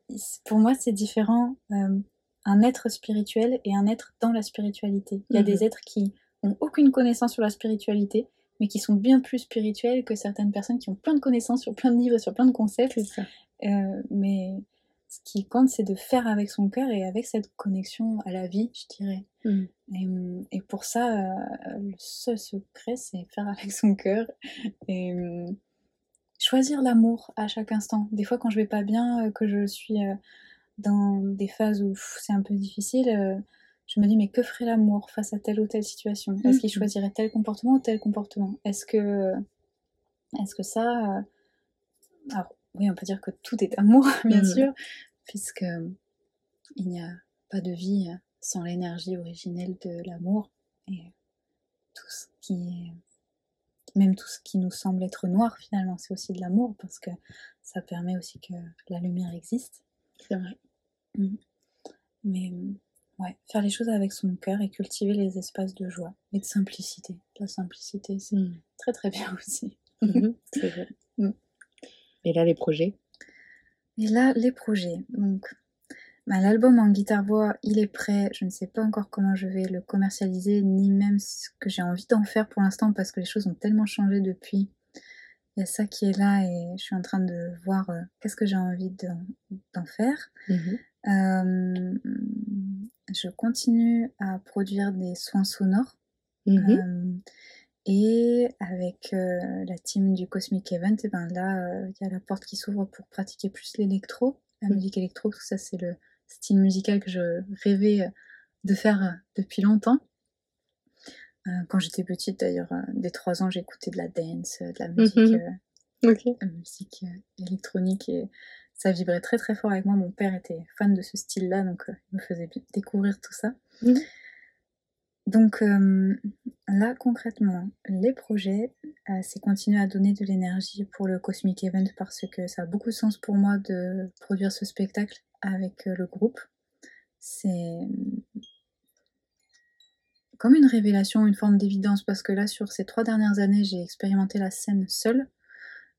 S2: pour moi c'est différent euh, un être spirituel et un être dans la spiritualité. Il y a des mm-hmm. êtres qui ont aucune connaissance sur la spiritualité, mais qui sont bien plus spirituels que certaines personnes qui ont plein de connaissances sur plein de livres, sur plein de concepts.
S1: Ça.
S2: Euh, mais ce qui compte, c'est de faire avec son cœur et avec cette connexion à la vie, je dirais. Mm. Et, pour ça, euh, le seul secret, c'est faire avec son cœur et mm, choisir l'amour à chaque instant. Des fois, quand je vais pas bien, euh, que je suis euh, dans des phases où c'est un peu difficile, je me dis mais que ferait l'amour face à telle ou telle situation? Est-ce qu'il mm. choisirait tel comportement ou tel comportement? Est-ce que, est-ce que ça, alors oui, on peut dire que tout est amour, bien mmh. sûr, puisque euh, il n'y a pas de vie sans l'énergie originelle de l'amour et tout ce qui même tout ce qui nous semble être noir finalement c'est aussi de l'amour parce que ça permet aussi que la lumière existe
S1: c'est vrai
S2: mmh. mais ouais faire les choses avec son cœur et cultiver les espaces de joie et de simplicité la simplicité c'est mmh. très très bien aussi
S1: c'est vrai et là, les projets?
S2: Et là, les projets. Donc, bah, l'album en guitare-voix, il est prêt. Je ne sais pas encore comment je vais le commercialiser, ni même ce que j'ai envie d'en faire pour l'instant, parce que les choses ont tellement changé depuis. Il y a ça qui est là et je suis en train de voir euh, qu'est-ce que j'ai envie d'en faire. Mhm. Euh, je continue à produire des soins sonores. Mhm. Euh, et avec euh, la team du Cosmic Event, et ben là, euh, il y a la porte qui s'ouvre pour pratiquer plus l'électro, la mm. musique électro, parce que ça c'est le style musical que je rêvais euh, de faire depuis longtemps. quand j'étais petite d'ailleurs, dès 3 ans, j'écoutais de la dance, de la musique,
S1: mm-hmm.
S2: musique électronique et ça vibrait très très fort avec moi. Mon père était fan de ce style-là, donc il me faisait découvrir tout ça. Mm. Donc euh, là concrètement, les projets, euh, c'est continuer à donner de l'énergie pour le Cosmic Event parce que ça a beaucoup de sens pour moi de produire ce spectacle avec euh, le groupe. C'est comme une révélation, une forme d'évidence parce que là sur ces trois dernières années, j'ai expérimenté la scène seule.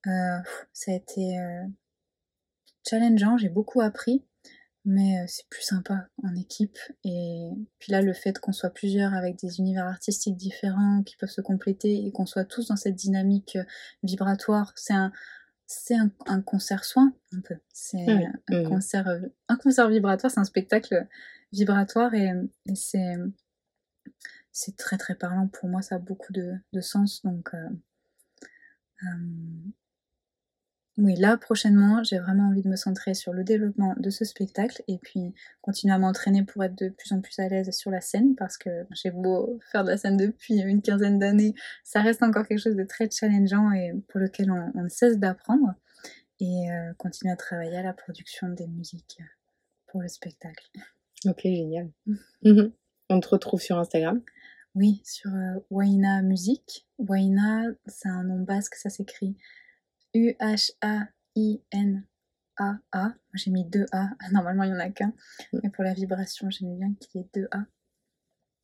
S2: ça a été challengeant, j'ai beaucoup appris mais euh, c'est plus sympa en équipe. Et puis là, le fait qu'on soit plusieurs avec des univers artistiques différents qui peuvent se compléter et qu'on soit tous dans cette dynamique euh, vibratoire, c'est un, c'est un, concert soin un peu. C'est un, mmh. concert, euh, un concert vibratoire, c'est un spectacle vibratoire et, c'est, c'est très très parlant pour moi. Ça a beaucoup de, de sens. Donc oui, là prochainement, j'ai vraiment envie de me centrer sur le développement de ce spectacle et puis continuer à m'entraîner pour être de plus en plus à l'aise sur la scène parce que j'ai beau faire de la scène depuis une quinzaine d'années, ça reste encore quelque chose de très challengeant et pour lequel on, ne cesse d'apprendre et euh, continuer à travailler à la production des musiques pour le spectacle. Ok, génial. Mhm. On te retrouve sur Instagram?
S1: Oui, sur euh, Waina Musique. Waina, c'est un nom basque, ça s'écrit U-H-A-I-N-A-A. J'ai mis deux A. Normalement, il n'y en a qu'un.
S2: Mm.
S1: Mais pour la vibration, j'aimais bien qu'il y ait deux A.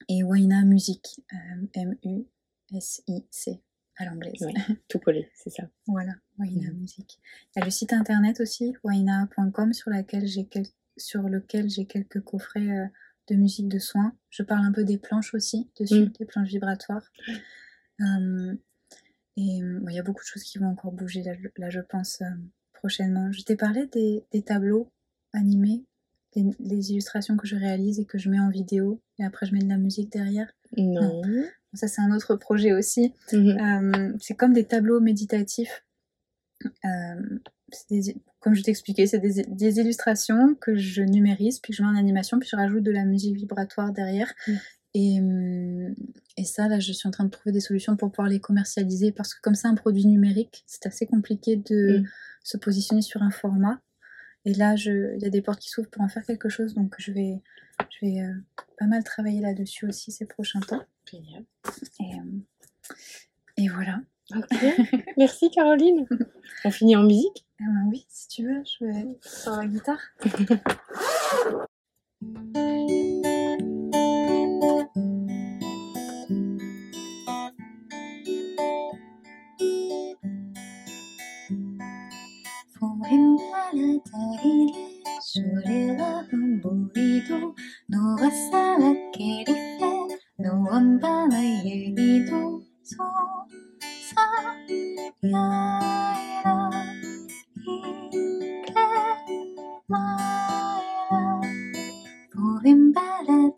S1: Et Waina Musique, euh, M-U-S-I-C, à l'anglaise.
S2: Tout collé, c'est ça.
S1: Voilà, Waina
S2: Mhm.
S1: Musique. Il y a le site internet aussi, waina.com, sur, laquelle j'ai quel- sur lequel j'ai quelques coffrets euh, de musique de soins. Je parle un peu des planches aussi, dessus,
S2: Mhm.
S1: des planches vibratoires. Euh, et euh, bon, il y a beaucoup de choses qui vont encore bouger là, je- là, je pense, euh, prochainement. Je t'ai parlé des, des tableaux animés, les, les illustrations que je réalise et que je mets en vidéo, et après je mets de la musique derrière.
S2: Non.
S1: Ça, c'est un autre projet aussi.
S2: Mhm.
S1: Euh, c'est comme des tableaux méditatifs. Euh, des- comme je t'expliquais, c'est des, des illustrations que je numérise, puis que je mets en animation, puis je rajoute de la musique vibratoire derrière.
S2: Mm.
S1: Et, hum, et ça, là, je suis en train de trouver des solutions pour pouvoir les commercialiser, parce que comme c'est un produit numérique, c'est assez compliqué de
S2: Mm.
S1: se positionner sur un format. Et là, il y a des portes qui s'ouvrent pour en faire quelque chose, donc je vais, je vais euh, pas mal travailler là-dessus aussi ces prochains temps.
S2: Génial.
S1: Et, euh, et voilà.
S2: Ok. Merci Caroline. On finit en musique?
S1: Eh ben oui, si tu veux, je vais sur la guitare.
S2: れたい。
S1: それは
S2: 本ぶりとのわさわけリフェノわんばわゆにとそうさやらいけまいら。Pueden parar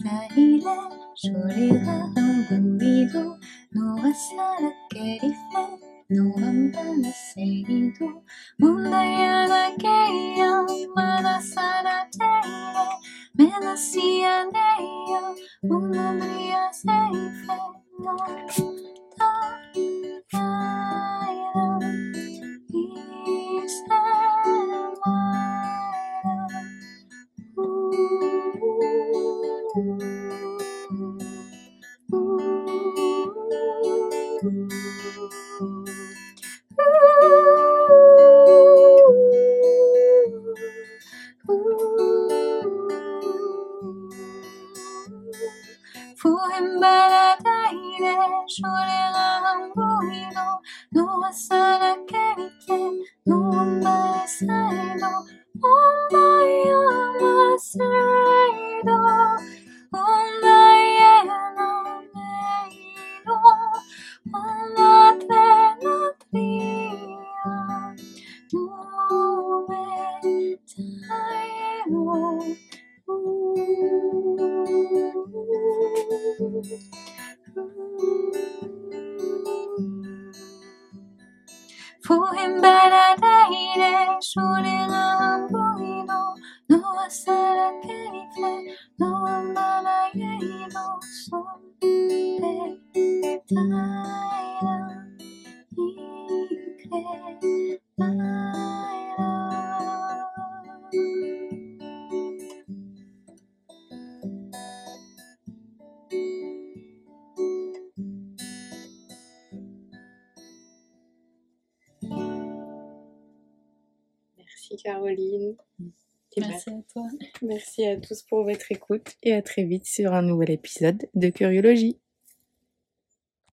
S2: pour votre écoute et à très vite sur un nouvel épisode de Curiologie.